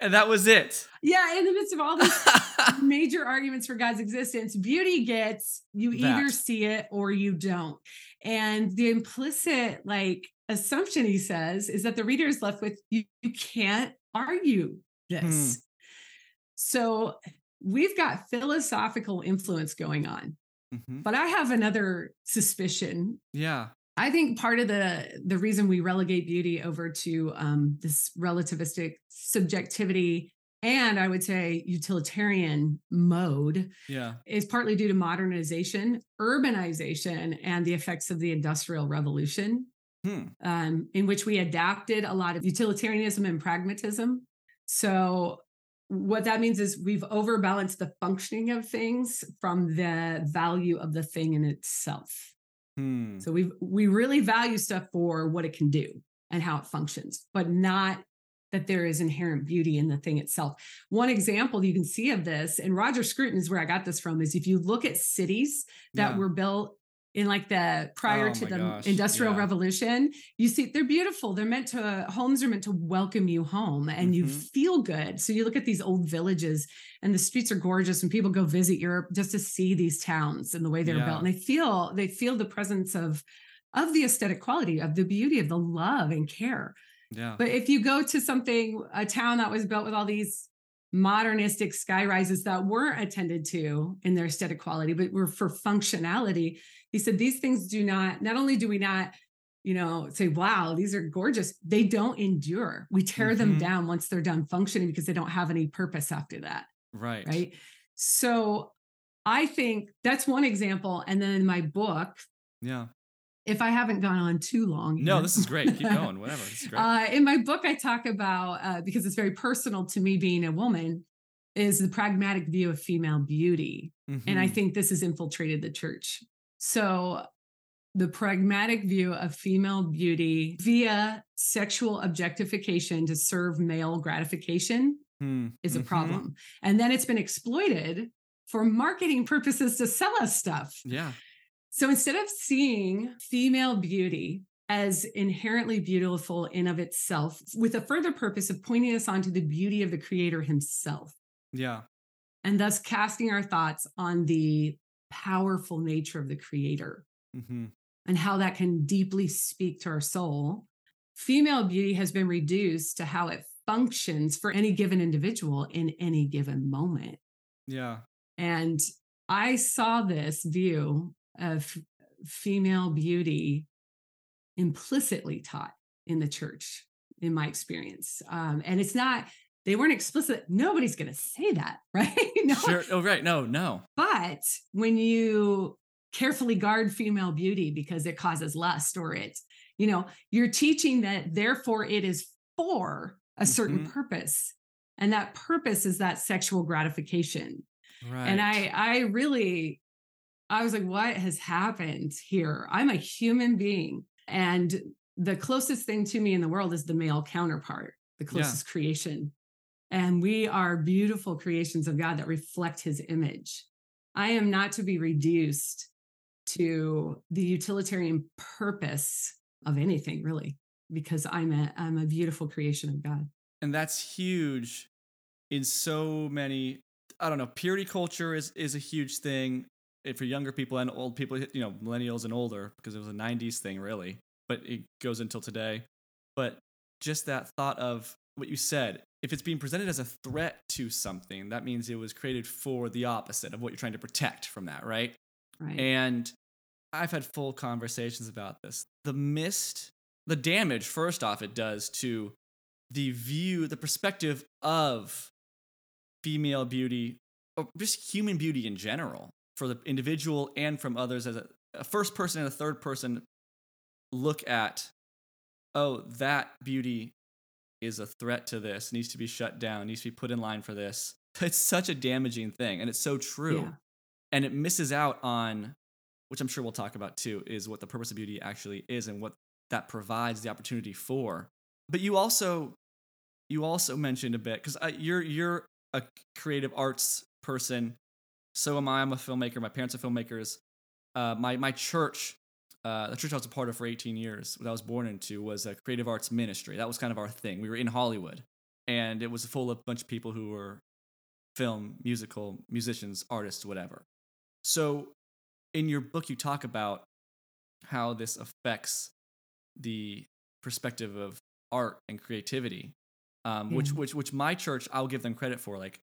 And that was it. Yeah, in the midst of all these major arguments for God's existence, beauty gets you either see it or you don't. And the implicit like assumption he says is that the reader is left with you, you can't argue this. Hmm. So we've got philosophical influence going on. Mhm. But I have another suspicion. Yeah. I think part of the the reason we relegate beauty over to um, this relativistic subjectivity and I would say utilitarian mode Yeah. is partly due to modernization, urbanization, and the effects of the Industrial Revolution, Hmm. um, in which we adapted a lot of utilitarianism and pragmatism. So, what that means is we've overbalanced the functioning of things from the value of the thing in itself. Hmm. So we we really value stuff for what it can do and how it functions, but not that there is inherent beauty in the thing itself. One example you can see of this, and Roger Scruton is where I got this from, is if you look at cities that Yeah. were built in like the prior Oh to the gosh, industrial yeah. revolution you see they're beautiful they're meant to homes are meant to welcome you home and you Mhm. feel good so you look at these old villages and the streets are gorgeous and people go visit europe just to see these towns and the way they're Yeah. built and they feel they feel the presence of of the aesthetic quality of the beauty of the love and care Yeah. but if you go to something, a town that was built with all these modernistic sky rises that weren't attended to in their aesthetic quality, but were for functionality, he said these things do not, not only do we not, you know, say, wow, these are gorgeous, they don't endure. We tear them Mhm. down once they're done functioning because they don't have any purpose after that right. right so i think that's one example and then in my book Yeah. If i haven't gone on too long No, this is great. Keep going. Whatever. This is great. uh, in my book i talk about uh, because it's very personal to me being a woman is the pragmatic view of female beauty and i Mhm. think this has infiltrated the church so the pragmatic view of female beauty via sexual objectification to serve male gratification Hmm. is a Mhm. problem. And then it's been exploited for marketing purposes to sell us stuff. Yeah. So instead of seeing female beauty as inherently beautiful in of itself, with a further purpose of pointing us onto the beauty of the creator himself, Yeah. and thus casting our thoughts on the powerful nature of the creator hmm and how that can deeply speak to our soul, female beauty has been reduced to how it functions for any given individual in any given moment. Yeah. And I saw this view of female beauty implicitly taught in the church, in my experience. Um, and it's not, they weren't explicit. Nobody's going to say that, right? no, Sure. Oh, right. No, no. but when you carefully guard female beauty because it causes lust or it, you know, you're teaching that therefore it is for a certain Mhm. purpose. And that purpose is that sexual gratification. Right. And I I really I was like, what has happened here? I'm a human being. And the closest thing to me in the world is the male counterpart, the Yeah. closest creation. And we are beautiful creations of God that reflect his image. I am not to be reduced to the utilitarian purpose of anything, really, because I'm a I'm a beautiful creation of God. and that's huge in so many i don't know purity culture is is a huge thing for younger people and old people you know millennials and older because it was a 90s thing really but it goes until today but just that thought of what you said if it's being presented as a threat to something that means it was created for the opposite of what you're trying to protect from that right Right. and I've had full conversations about this. The mist, the damage, first off, it does to the view, the perspective of female beauty, or just human beauty in general, for the individual and from others as a, a first person and a third person look at, oh, that beauty is a threat to this, needs to be shut down, needs to be put in line for this. It's such a damaging thing, and it's so true Yeah. and it misses out on which i'm sure we'll talk about too is what the purpose of beauty actually is and what that provides the opportunity for but you also you also mentioned a bit because uh, you're you're a creative arts person so am i i'm a filmmaker my parents are filmmakers uh, my my church uh, the church i was a part of for 18 years that i was born into was a creative arts ministry that was kind of our thing we were in hollywood and it was full of a bunch of people who were film musical musicians artists whatever so, in your book, you talk about how this affects the perspective of art and creativity. um, which which which my church I'll give them credit for. Like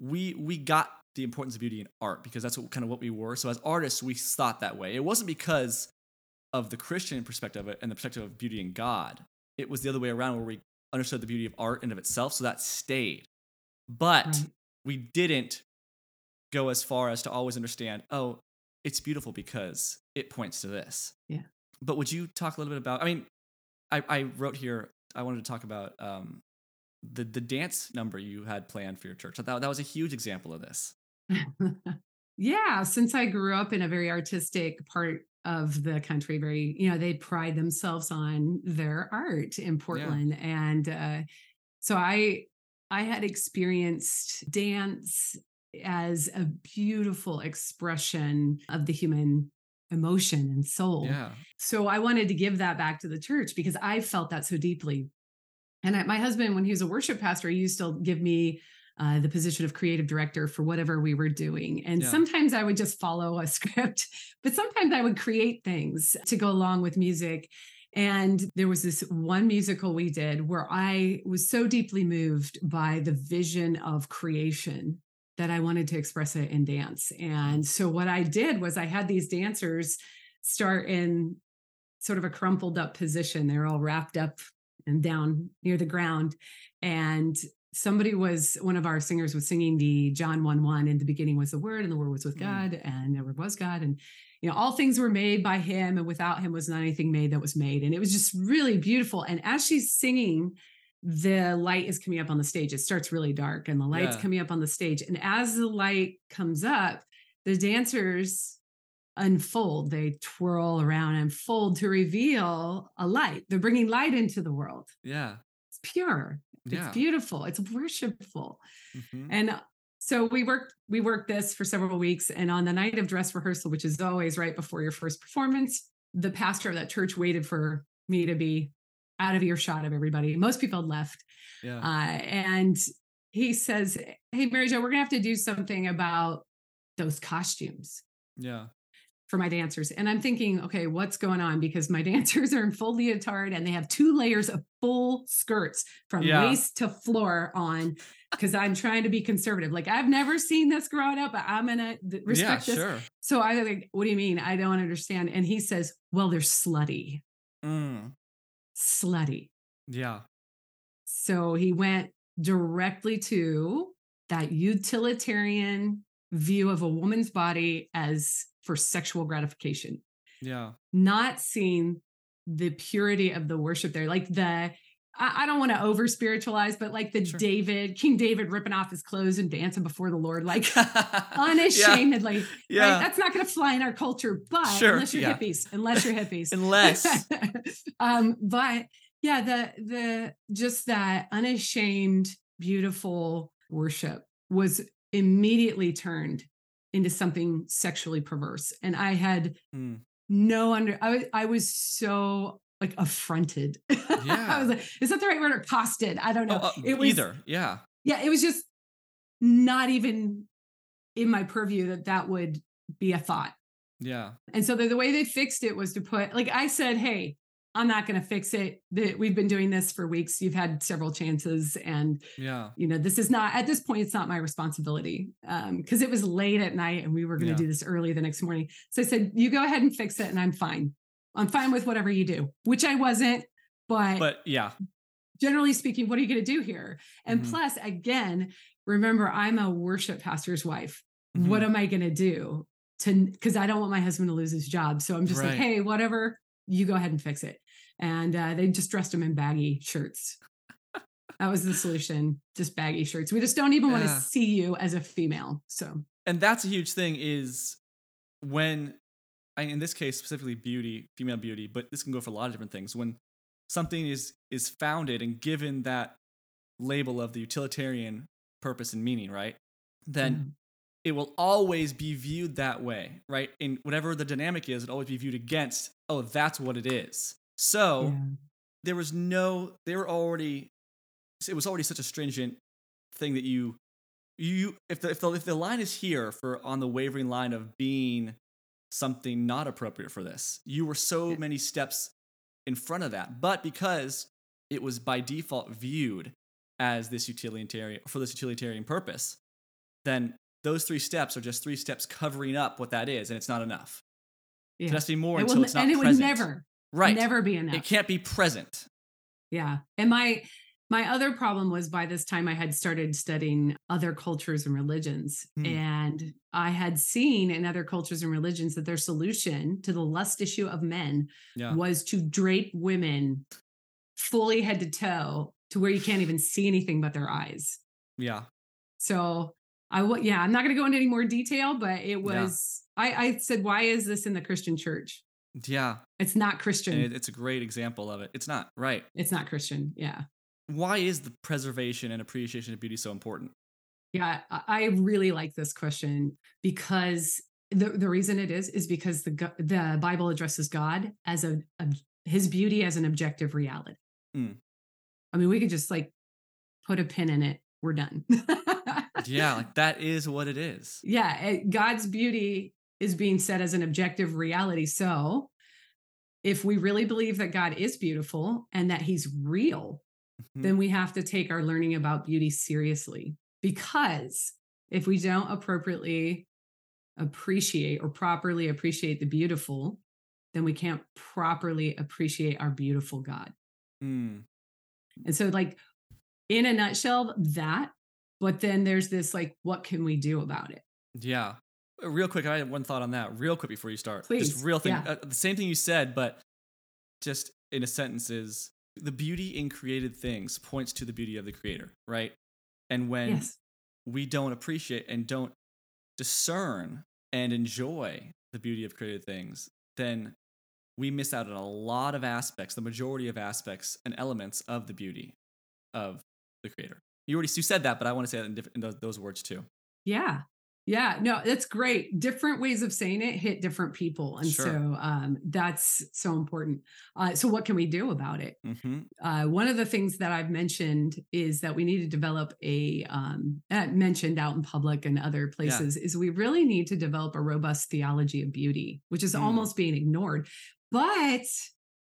we we got the importance of beauty in art because that's what, kind of what we were. So as artists, we thought that way. It wasn't because of the Christian perspective of it and the perspective of beauty in God. It was the other way around where we understood the beauty of art in of itself. So that stayed, but Right. we didn't go as far as to always understand. Oh, it's beautiful because it points to this. Yeah. But would you talk a little bit about? I mean, I, I wrote here. I wanted to talk about um, the the dance number you had planned for your church. I thought that was a huge example of this. yeah, since I grew up in a very artistic part of the country, very, you know, they pride themselves on their art in Portland. And uh, so I I had experienced dance as a beautiful expression of the human emotion and soul. Yeah. So I wanted to give that back to the church because I felt that so deeply. And I, my husband, when he was a worship pastor, he used to give me uh, the position of creative director for whatever we were doing. And Yeah. sometimes I would just follow a script, but sometimes I would create things to go along with music. And there was this one musical we did where I was so deeply moved by the vision of creation that I wanted to express it in dance. And so what I did was I had these dancers start in sort of a crumpled up position. They're all wrapped up and down near the ground. And somebody was, one of our singers was singing the John 1 1. In the beginning was the Word, and the Word was with Mm. God, and the Word was God. And, you know, all things were made by Him, and without Him was not anything made that was made. And it was just really beautiful. And as she's singing, the light is coming up on the stage. It starts really dark, and the light's Yeah. coming up on the stage. And as the light comes up, the dancers unfold they twirl around and fold to reveal a light they're bringing light into the world Yeah. Pure Yeah. it's beautiful it's worshipful Mhm. and uh, so we worked we worked this for several weeks and on the night of dress rehearsal which is always right before your first performance the pastor of that church waited for me to be out of earshot of everybody most people had left Yeah. uh, and he says hey mary jo we're gonna have to do something about those costumes yeah. For my dancers. And I'm thinking, okay, what's going on? Because my dancers are in full leotard and they have two layers of full skirts from Yeah. waist to floor on because I'm trying to be conservative. Like I've never seen this growing up, but I'm gonna th- Yeah. respect this. Sure. So I like, what do you mean? I don't understand. And he says, Well, they're slutty. Mm. Slutty. Yeah. So he went directly to that utilitarian view of a woman's body as for sexual gratification. Yeah. not seeing the purity of the worship there. Like the, I, don't want to over spiritualize, but like the Sure. David, King David ripping off his clothes and dancing before the Lord, like yeah. unashamedly. Yeah. Right? That's not going to fly in our culture, but Sure, unless you're yeah. hippies, unless you're hippies. Unless. um, but yeah, the the just that unashamed, beautiful worship was immediately turned into something sexually perverse. And I had Mm. no under I was I was so like affronted. Yeah. I was like, is that the right word or costed? I don't know. Oh, uh, it was either. Yeah. yeah, it was just not even in my purview that that would be a thought. Yeah. And so the, the way they fixed it was to put, like I said, hey, I'm not going to fix it. That we've been doing this for weeks. You've had several chances, and Yeah. you know this is not at this point. It's not my responsibility because it was late at night and we were going to Yeah. do this early the next morning. So I said, you go ahead and fix it, and I'm fine. I'm fine with whatever you do, which I wasn't. But, But yeah. generally speaking, what are you going to do here? And Mhm. plus, again, remember, I'm a worship pastor's wife Mhm. what am I going to do to because I don't want my husband to lose his job. So I'm just Right. like, hey, whatever, you go ahead and fix it. And uh, they just dressed him in baggy shirts. that was the solution, just baggy shirts. We just don't even want to see you as a female. So and that's a huge thing is when I, in this case specifically beauty female beauty but this can go for a lot of different things when something is is founded and given that label of the utilitarian purpose and meaning right then it will always be viewed that way right in whatever the dynamic is it'll always be viewed against oh that's what it is so yeah. there was no they were already it was already such a stringent thing that you you if the if the, if the line is here for on the wavering line of being something not appropriate for this you were so Yeah. many steps in front of that but because it was by default viewed as this utilitarian for this utilitarian purpose, then those three steps are just three steps covering up what that is, and it's not enough. Yeah. It has to be more It until will- it's not and it present. would never, right. never be enough. It can't be present. Yeah. And my my other problem was by this time I had started studying other cultures and religions. Hmm. And I had seen in other cultures and religions that their solution to the lust issue of men Yeah. was to drape women fully head to toe to where you can't even see anything but their eyes. Yeah. So I I w- yeah, I'm not going to go into any more detail, but it was I, I said, why is this in the Christian church? Yeah. It's not Christian. It, it's a great example of it. It's not. Right. it's not Christian. Yeah. Why is the preservation and appreciation of beauty so important? Yeah, I really like this question because the, the reason it is is because the the Bible addresses God as a, ob- his beauty as an objective reality. Mm. I mean, we could just like put a pin in it. We're done. Yeah, like that is what it is. yeah, it- God's beauty is being set as an objective reality. So, if we really believe that God is beautiful and that He's real, Mhm. then we have to take our learning about beauty seriously. Because if we don't appropriately appreciate or properly appreciate the beautiful, then we can't properly appreciate our beautiful God. Mm. And so, like, in a nutshell, that, but then there's this like, what can we do about it? Yeah. Real quick, I had one thought on that. Real quick before you start. Please, Just real thing. yeah. Uh, the same thing you said, but just in a sentence is the beauty in created things points to the beauty of the creator, right? And when yes. we don't appreciate and don't discern and enjoy the beauty of created things, then we miss out on a lot of aspects, the majority of aspects and elements of the beauty of the creator. You already you said that, but I want to say that in, diff- in those, those words too. Yeah. Yeah, no, that's great. Different ways of saying it hit different people. And Sure. so um, that's so important. Uh, so, what can we do about it? hmm Uh, one of the things that I've mentioned is that we need to develop a, um, uh, mentioned out in public and other places, is we really need to develop a robust theology of beauty, which is Mm. almost being ignored. But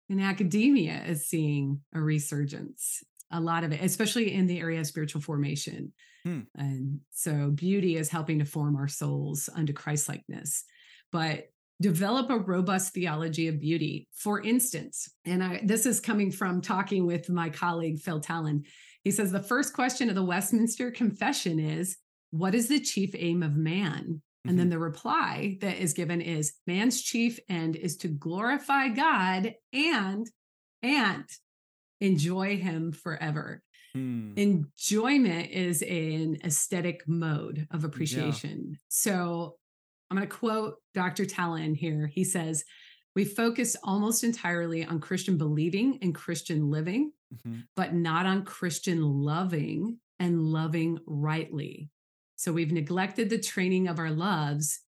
in academia is seeing a resurgence, a lot of it, especially in the area of spiritual formation. Hmm. And so beauty is helping to form our souls unto Christlikeness. But develop a robust theology of beauty. For instance, and I, this is coming from talking with my colleague Phil Tallon. He says the first question of the Westminster Confession is, "What is the chief aim of man?" And then the reply that is given is, "Man's chief end is to glorify God and and enjoy Him forever." Hmm. enjoyment is an aesthetic mode of appreciation. So I'm going to quote Dr. Tallon here. He says, We focus almost entirely on Christian believing and Christian living, Mhm. but not on Christian loving and loving rightly. So we've neglected the training of our loves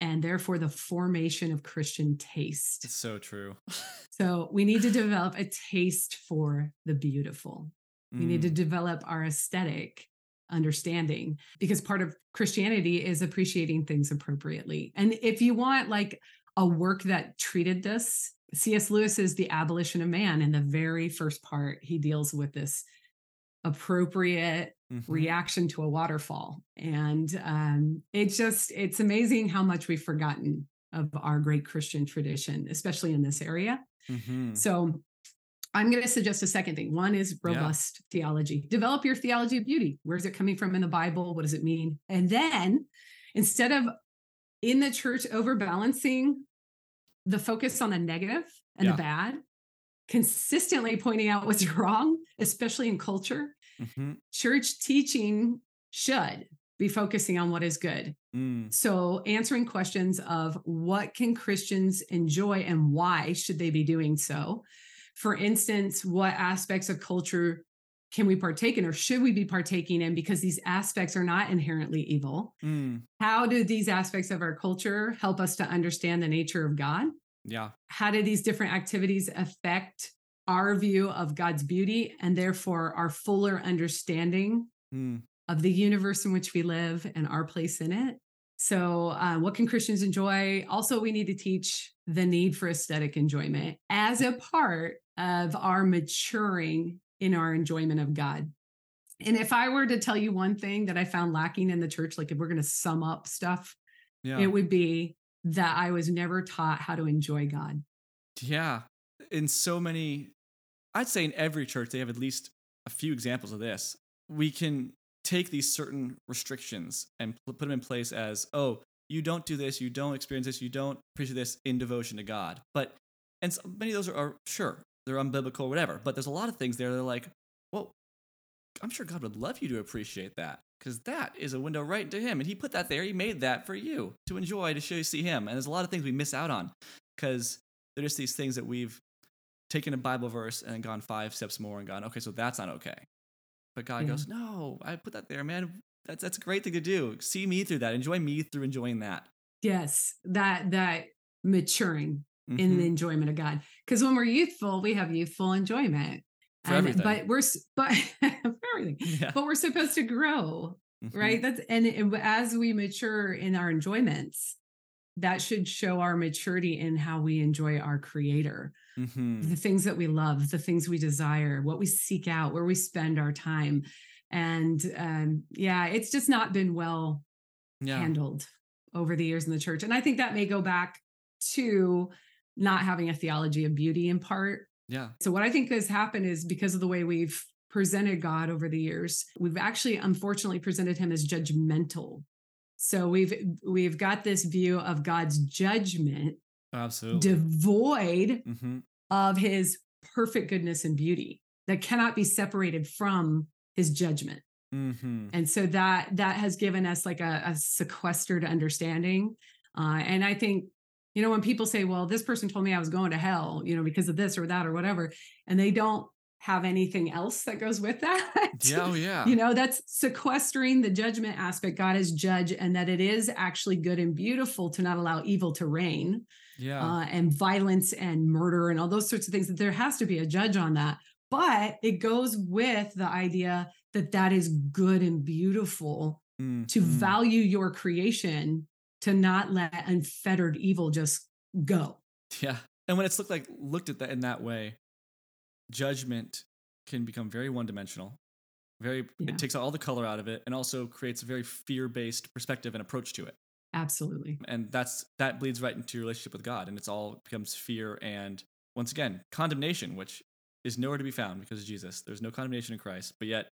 and therefore the formation of Christian taste. It's so true. So we need to develop a taste for the beautiful. We need to Mm. develop our aesthetic understanding because part of Christianity is appreciating things appropriately. And if you want like a work that treated this, C.S. Lewis is The Abolition of Man. In the very first part, he deals with this appropriate Mhm. reaction to a waterfall. And um, it's just, it's amazing how much we've forgotten of our great Christian tradition, especially in this area. Mhm. So I'm going to suggest a second thing. One is Yeah. robust theology. Develop your theology of beauty. Where is it coming from in the Bible? What does it mean? And then instead of in the church overbalancing the focus on the negative and Yeah. the bad, consistently pointing out what's wrong, especially in culture, Mhm. church teaching should be focusing on what is good. Mm. So answering questions of what can Christians enjoy and why should they be doing so? For instance, what aspects of culture can we partake in or should we be partaking in because these aspects are not inherently evil? Mm. How do these aspects of our culture help us to understand the nature of God? Yeah. How do these different activities affect our view of God's beauty and therefore our fuller understanding Mm. of the universe in which we live and our place in it. So, uh, what can Christians enjoy? Also, we need to teach the need for aesthetic enjoyment as a part of our maturing in our enjoyment of God. And if I were to tell you one thing that I found lacking in the church, like if we're going to sum up stuff, Yeah. it would be that I was never taught how to enjoy God. Yeah. In so many, I'd say in every church, they have at least a few examples of this. We can take these certain restrictions and put them in place as, oh, you don't do this, you don't experience this, you don't appreciate this in devotion to God. But, and so many of those are, are sure, they're unbiblical, or whatever. But there's a lot of things there that are like, well, I'm sure God would love you to appreciate that because that is a window right into Him. And He put that there. He made that for you to enjoy, to show you see Him. And there's a lot of things we miss out on because they're just these things that we've taken a Bible verse and gone five steps more and gone, okay, so that's not okay. But God Yeah. goes, no, I put that there, man. That's that's a great thing to do. See me through that. Enjoy me through enjoying that. Yes, that that maturing in Mhm. the enjoyment of God. Because when we're youthful, we have youthful enjoyment. For And- everything. But we're but for everything. Yeah. But we're supposed to grow, Mhm. right? That's and as we mature in our enjoyments, that should show our maturity in how we enjoy our creator, Mhm. the things that we love, the things we desire, what we seek out, where we spend our time. And um, yeah, it's just not been well Yeah. handled over the years in the church. And I think that may go back to not having a theology of beauty in part. Yeah. So, what I think has happened is because of the way we've presented God over the years, we've actually unfortunately presented him as judgmental. So we've we've got this view of God's judgment Absolutely. devoid hmm of his perfect goodness and beauty that cannot be separated from his judgment hmm and so that that has given us like a, a sequestered understanding uh, and i think you know when people say well this person told me i was going to hell you know because of this or that or whatever and they don't have anything else that goes with that Yeah. Oh, yeah. you know that's sequestering the judgment aspect god is judge and that it is actually good and beautiful to not allow evil to reign yeah. uh, and violence and murder and all those sorts of things that there has to be a judge on that but it goes with the idea that that is good and beautiful to Mhm. value your creation to not let unfettered evil just go Yeah. And when it's looked like looked at that in that way, judgment can become very one-dimensional. Very Yeah. it takes all the color out of it and also creates a very fear-based perspective and approach to it. absolutely And that's that bleeds right into your relationship with God and it's all becomes fear and once again, condemnation, which is nowhere to be found because of Jesus. There's no condemnation in Christ, but yet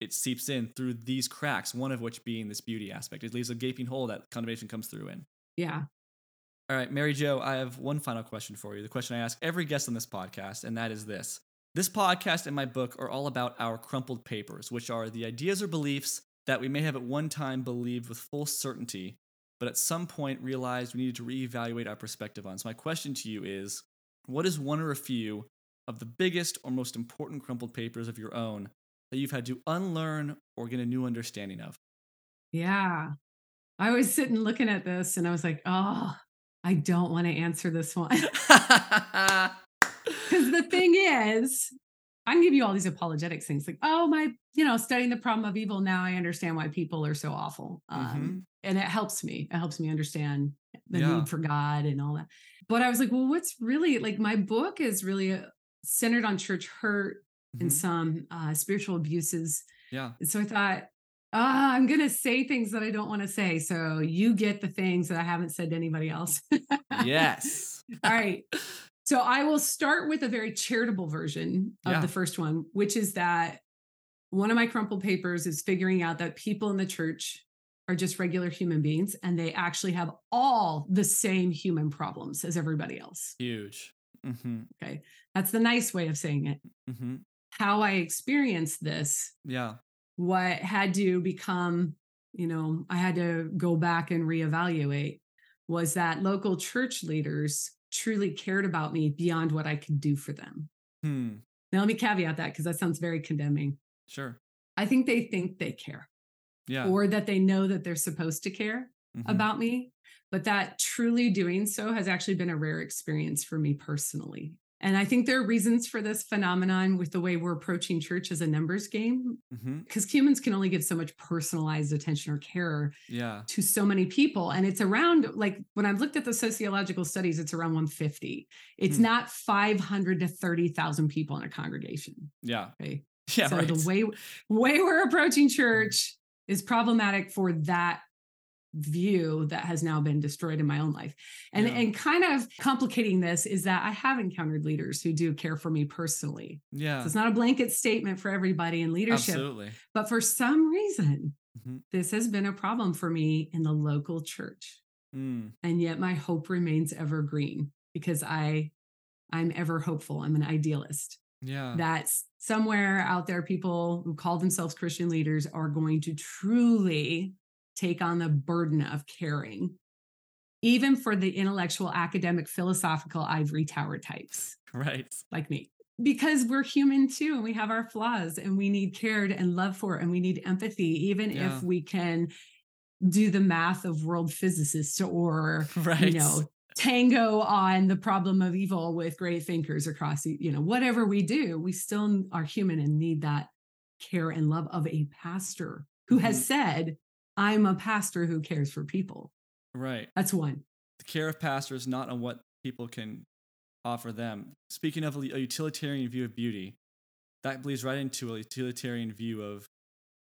it seeps in through these cracks, one of which being this beauty aspect. It leaves a gaping hole that condemnation comes through in. yeah All right, Mary Jo, I have one final question for you. The question I ask every guest on this podcast, and that is this. This podcast and my book are all about our crumpled papers, which are the ideas or beliefs that we may have at one time believed with full certainty, but at some point realized we needed to reevaluate our perspective on. So, my question to you is what is one or a few of the biggest or most important crumpled papers of your own that you've had to unlearn or get a new understanding of? yeah i was sitting looking at this and i was like oh i don't want to answer this one Because the thing is, I can give you all these apologetics things like, oh, my, you know, studying the problem of evil. Now I understand why people are so awful. Um, and it helps me. It helps me understand the Yeah. need for God and all that. But I was like, well, what's really like my book is really uh, centered on church hurt and Mhm. some uh, spiritual abuses. Yeah. And so I thought, ah, I'm going to say things that I don't want to say. So you get the things that I haven't said to anybody else. Yes. All right. So I will start with a very charitable version of Yeah. the first one, which is that one of my crumpled papers is figuring out that people in the church are just regular human beings and they actually have all the same human problems as everybody else. Huge. hmm Okay. That's the nice way of saying it. hmm How I experienced this, Yeah. what had to become, you know, I had to go back and reevaluate was that local church leaders truly cared about me beyond what I could do for them. Hmm. Now, let me caveat that because that sounds very condemning. Sure. I think they think they care Yeah. or that they know that they're supposed to care Mhm. about me, but that truly doing so has actually been a rare experience for me personally. And I think there are reasons for this phenomenon with the way we're approaching church as a numbers game, because humans can only give so much personalized attention or care Yeah. to so many people. And it's around, like, when I've looked at the sociological studies, it's around 150. It's Hmm. not 500 to 30,000 people in a congregation. Yeah. Okay. Yeah, so right. the way way we're approaching church is problematic for that view that has now been destroyed in my own life. And Yeah. and kind of complicating this is that I have encountered leaders who do care for me personally. yeah. So it's not a blanket statement for everybody in leadership, Absolutely. but for some reason Mhm. this has been a problem for me in the local church. Mm. And yet my hope remains evergreen because I I'm ever hopeful. I'm an idealist Yeah. that's somewhere out there people who call themselves christian leaders are going to truly take on the burden of caring even for the intellectual academic philosophical ivory tower types right. like me because we're human too and we have our flaws and we need cared and love for and we need empathy even Yeah. if we can do the math of world physicists or Right. you know tango on the problem of evil with great thinkers across you know whatever we do we still are human and need that care and love of a pastor who has Mhm. said i'm a pastor who cares for people right. that's one The care of pastors not on what people can offer them. Speaking of a utilitarian view of beauty, that bleeds right into a utilitarian view of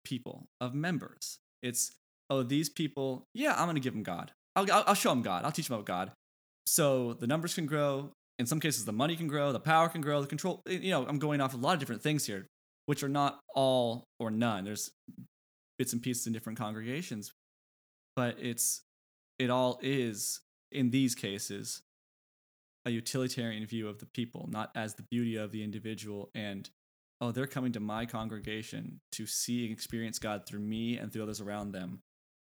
people, of members. It's, oh, these people, yeah, I'm going to give them God. I'll, I'll, I'll show them God. I'll teach them about God. So the numbers can grow. In some cases, the money can grow, the power can grow, the control. You know, I'm going off a lot of different things here, which are not all or none. There's bits and pieces in different congregations, but it's it all is in these cases a utilitarian view of the people, not as the beauty of the individual and oh, they're coming to my congregation to see and experience God through me and through others around them.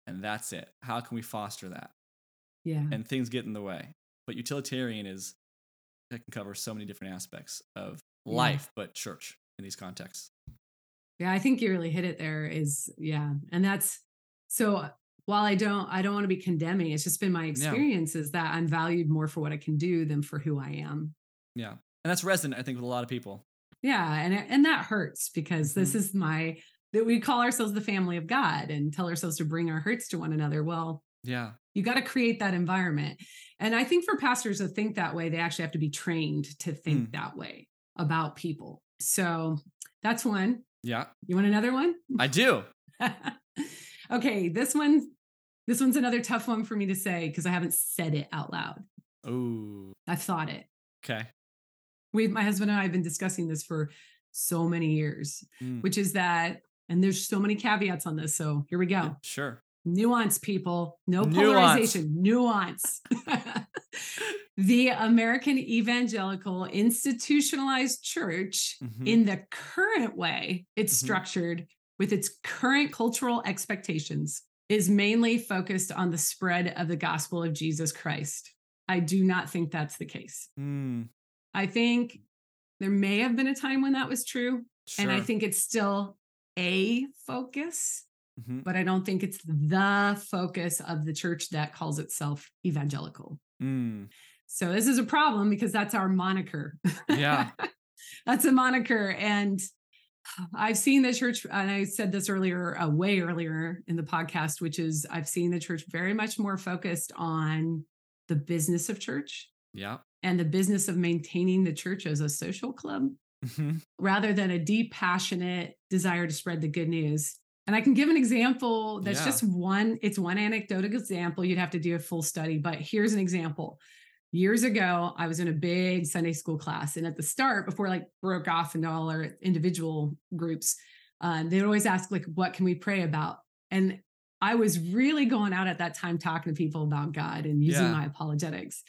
And that's it. How can we foster that? yeah And things get in the way. But utilitarian is that can cover so many different aspects of Yeah. life, but church in these contexts. Yeah i think you really hit it there is yeah and that's so while i don't i don't want to be condemning it's just been my experience is that i'm valued more for what i can do than for who i am Yeah. And that's resonant, I think, with a lot of people. Yeah, and it- and that hurts because this Mhm. is my that we call ourselves the family of God and tell ourselves to bring our hurts to one another. Well, Yeah. you got to create that environment. And I think for pastors to think that way, they actually have to be trained to think Mm. that way about people. So that's one. Yeah. You want another one? I do. okay, this one this one's another tough one for me to say because I haven't said it out loud. Oh. I've thought it. Okay. We my husband and I have been discussing this for so many years. Mm. which is that, and there's so many caveats on this. So here we go. Yeah, sure. Nuance, people, no Nuance. polarization, nuance. the American evangelical institutionalized church, Mhm. in the current way it's Mhm. structured with its current cultural expectations, is mainly focused on the spread of the gospel of Jesus Christ. I do not think that's the case. Mm, I think there may have been a time when that was true, sure. and I think it's still a focus, Mhm. but I don't think it's the focus of the church that calls itself evangelical. Mm, So this is a problem because that's our moniker. Yeah. that's a moniker. And I've seen the church, and I said this earlier, uh, way earlier in the podcast, which is I've seen the church very much more focused on the business of church yeah. and the business of maintaining the church as a social club Mhm. rather than a deep, passionate desire to spread the good news. And I can give an example that's Yeah. just one, it's one anecdotal example. You'd have to do a full study, but here's an example. Years ago, I was in a big Sunday school class. And at the start, before like broke off into all our individual groups, uh, they'd always ask, like, what can we pray about? And I was really going out at that time talking to people about God and using Yeah. my apologetics.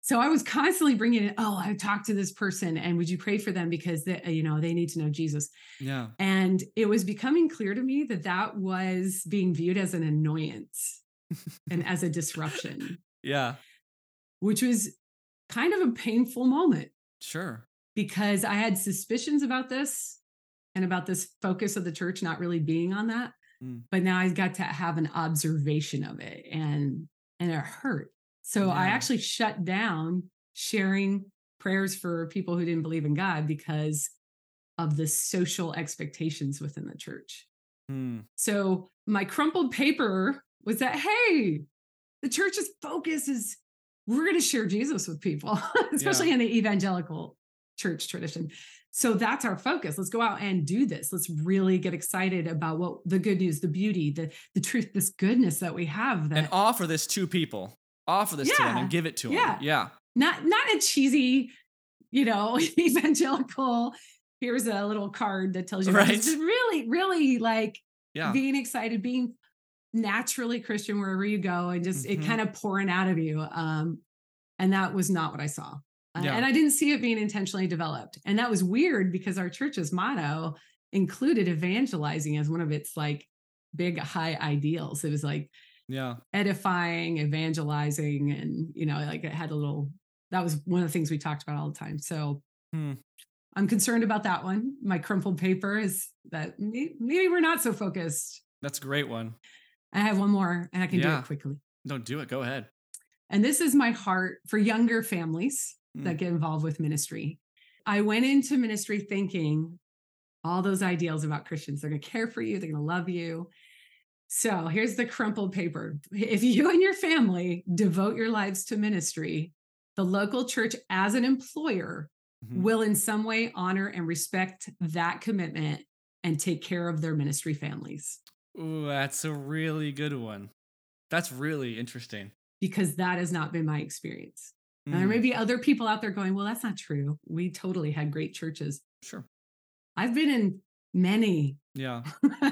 So I was constantly bringing it. Oh, I talked to this person, and would you pray for them because they, you know they need to know Jesus? Yeah. And it was becoming clear to me that that was being viewed as an annoyance and as a disruption, Yeah. Which was kind of a painful moment Sure. because I had suspicions about this and about this focus of the church not really being on that. Mm. But now I got to have an observation of it and and it hurt. So I actually shut down sharing prayers for people who didn't believe in God because of the social expectations within the church. Mm, So my crumpled paper was that hey, the church's focus is we're going to share Jesus with people, especially in the evangelical church tradition. So that's our focus. Let's go out and do this. Let's really get excited about what the good news, the beauty, the the truth, this goodness that we have. That and offer this to people. Offer this to them and give it to Yeah. them. Yeah. not not a cheesy, you know, evangelical. Here's a little card that tells you. Right. It's really, really like Yeah. being excited, being naturally Christian wherever you go, and just it Mhm. kind of pouring out of you. Um, and that was not what I saw. Uh, Yeah. And I didn't see it being intentionally developed. And that was weird because our church's motto included evangelizing as one of its like big high ideals. It was like yeah. edifying, evangelizing, and you know, like it had a little that was one of the things we talked about all the time. So Hmm. I'm concerned about that one. My crumpled paper is that maybe we're not so focused. That's a great one. I have one more and I can do it quickly. Don't do it. Go ahead. And this is my heart for younger families Mm. that get involved with ministry. I went into ministry thinking all those ideals about Christians. They're going to care for you, they're going to love you. So here's the crumpled paper. If you and your family devote your lives to ministry, the local church, as an employer, Mhm. will in some way honor and respect that commitment and take care of their ministry families Ooh, that's a really good one. That's really interesting. because that has not been my experience. Now, there Mm, may be other people out there going, well, that's not true. We totally had great churches. Sure. I've been in many, Yeah.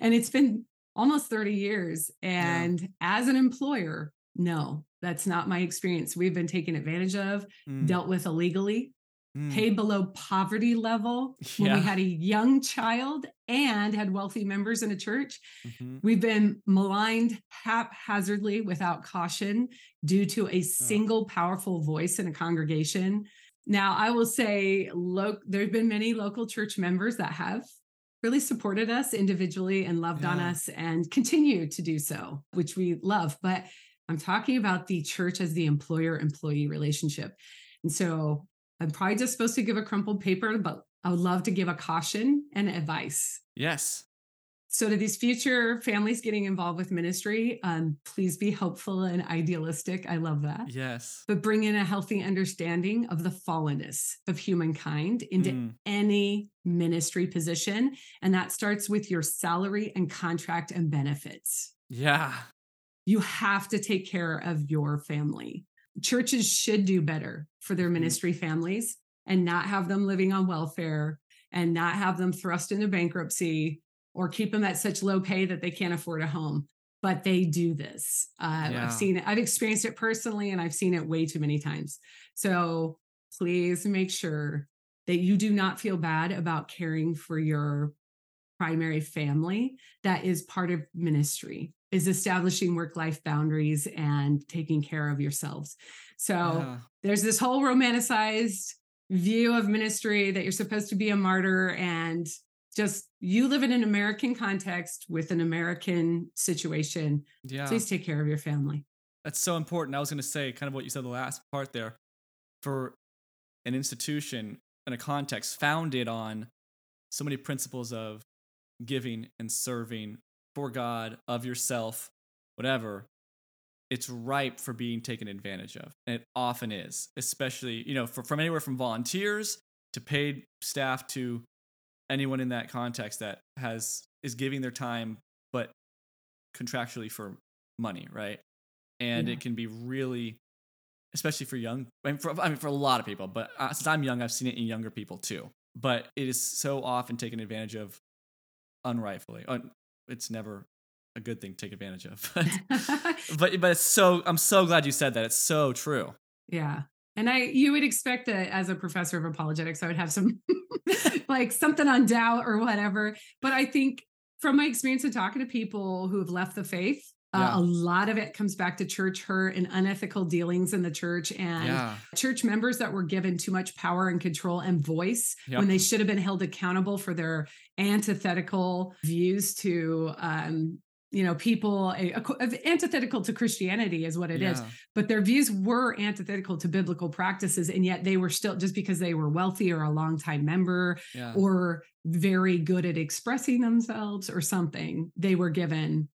and it's been almost 30 years. And as an employer, no, that's not my experience. We've been taken advantage of, Mm, dealt with illegally, mm. paid below poverty level when we had a young child and had wealthy members in a church. Mhm. We've been maligned haphazardly without caution due to a single powerful voice in a congregation. Now, I will say, lo- there have been many local church members that have really supported us individually and loved on us and continue to do so, which we love. But I'm talking about the church as the employer employee relationship. And so I'm probably just supposed to give a crumpled paper, but I would love to give a caution and advice. Yes. So, to these future families getting involved with ministry, um, please be hopeful and idealistic. I love that. Yes. But bring in a healthy understanding of the fallenness of humankind into Mm, any ministry position. And that starts with your salary and contract and benefits. Yeah. You have to take care of your family. Churches should do better for their Mhm. ministry families and not have them living on welfare and not have them thrust into bankruptcy or keep them at such low pay that they can't afford a home. But they do this. Uh, Yeah. I've seen it, I've experienced it personally, and I've seen it way too many times. So please make sure that you do not feel bad about caring for your primary family that is part of ministry is establishing work life boundaries and taking care of yourselves so there's this whole romanticized view of ministry that you're supposed to be a martyr and just you live in an american context with an american situation Yeah. please take care of your family That's so important. I was going to say kind of what you said the last part there. For an institution and a context founded on so many principles of giving and serving for God, of yourself, whatever, it's ripe for being taken advantage of. And it often is, especially, you know, for, from anywhere from volunteers to paid staff to anyone in that context that has is giving their time but contractually for money, right? And Yeah. it can be really especially for young I mean for, I mean for a lot of people, but uh, since I'm young, I've seen it in younger people too. But it is so often taken advantage of unrightfully. It's never a good thing to take advantage of. but but it's so I'm so glad you said that. It's so true. Yeah. And I you would expect that as a professor of apologetics, I would have some like something on doubt or whatever. But I think from my experience of talking to people who have left the faith, Yeah. uh, a lot of it comes back to church hurt and unethical dealings in the church and yeah. church members that were given too much power and control and voice Yep. when they should have been held accountable for their antithetical views to um you know people a, a- antithetical to christianity is what it is yeah. but their views were antithetical to biblical practices and yet they were still just because they were wealthy or a longtime member Yeah. or very good at expressing themselves or something they were given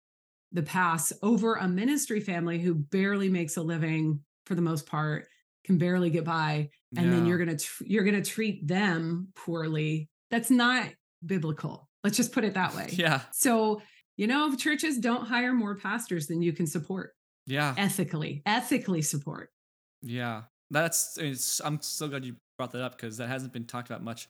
the pass over a ministry family who barely makes a living for the most part can barely get by and then you're gonna tr- you're gonna treat them poorly. That's not biblical. Let's just put it that way. Yeah. So you know, churches don't hire more pastors than you can support Yeah. ethically, ethically support. Yeah. That's it's I'm so glad you brought that up because that hasn't been talked about much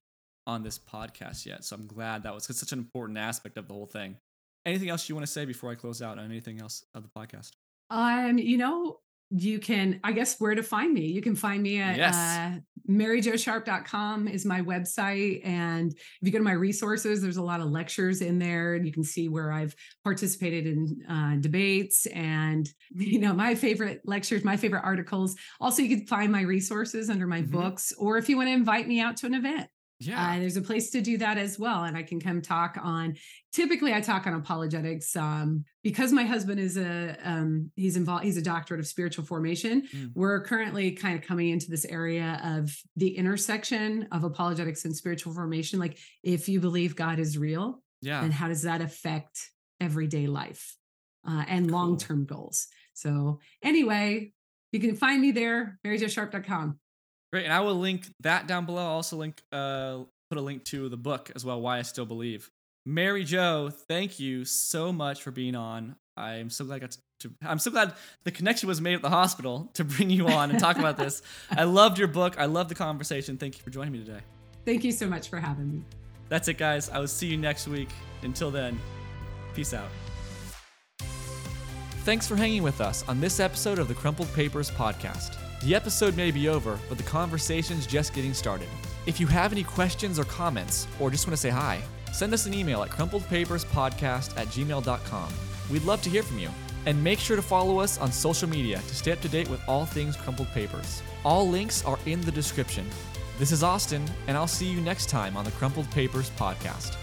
on this podcast yet. So I'm glad that was 'cause it's such an important aspect of the whole thing. Anything else you want to say before I close out on anything else of the podcast? Um, you know, you can, I guess, where to find me. You can find me at Yes. uh, maryjosharp.com is my website. And if you go to my resources, there's a lot of lectures in there. And you can see where I've participated in uh, debates and, you know, my favorite lectures, my favorite articles. Also, you can find my resources under my Mhm. books, or if you want to invite me out to an event, Yeah. uh, there's a place to do that as well. And I can come talk on, typically I talk on apologetics. Um, because my husband is a, um, he's involved, he's a doctorate of spiritual formation. Mm. We're currently kind of coming into this area of the intersection of apologetics and spiritual formation. Like if you believe God is real, yeah. then how does that affect everyday life uh, and Cool. long-term goals? So anyway, you can find me there, maryjosharp.com. Great. And I will link that down below. I'll also link uh put a link to the book as well, Why I Still Believe. Mary Jo, thank you so much for being on. I'm so glad I got to I'm so glad the connection was made at the hospital to bring you on and talk about this. I loved your book. I love the conversation. Thank you for joining me today. Thank you so much for having me. That's it, guys. I will see you next week. Until then, peace out. Thanks for hanging with us on this episode of the Crumpled Papers podcast. The episode may be over, but the conversation's just getting started. If you have any questions or comments, or just want to say hi, send us an email at crumpledpaperspodcast at gmail.com. We'd love to hear from you. And make sure to follow us on social media to stay up to date with all things Crumpled Papers. All links are in the description. This is Austin, and I'll see you next time on the Crumpled Papers podcast.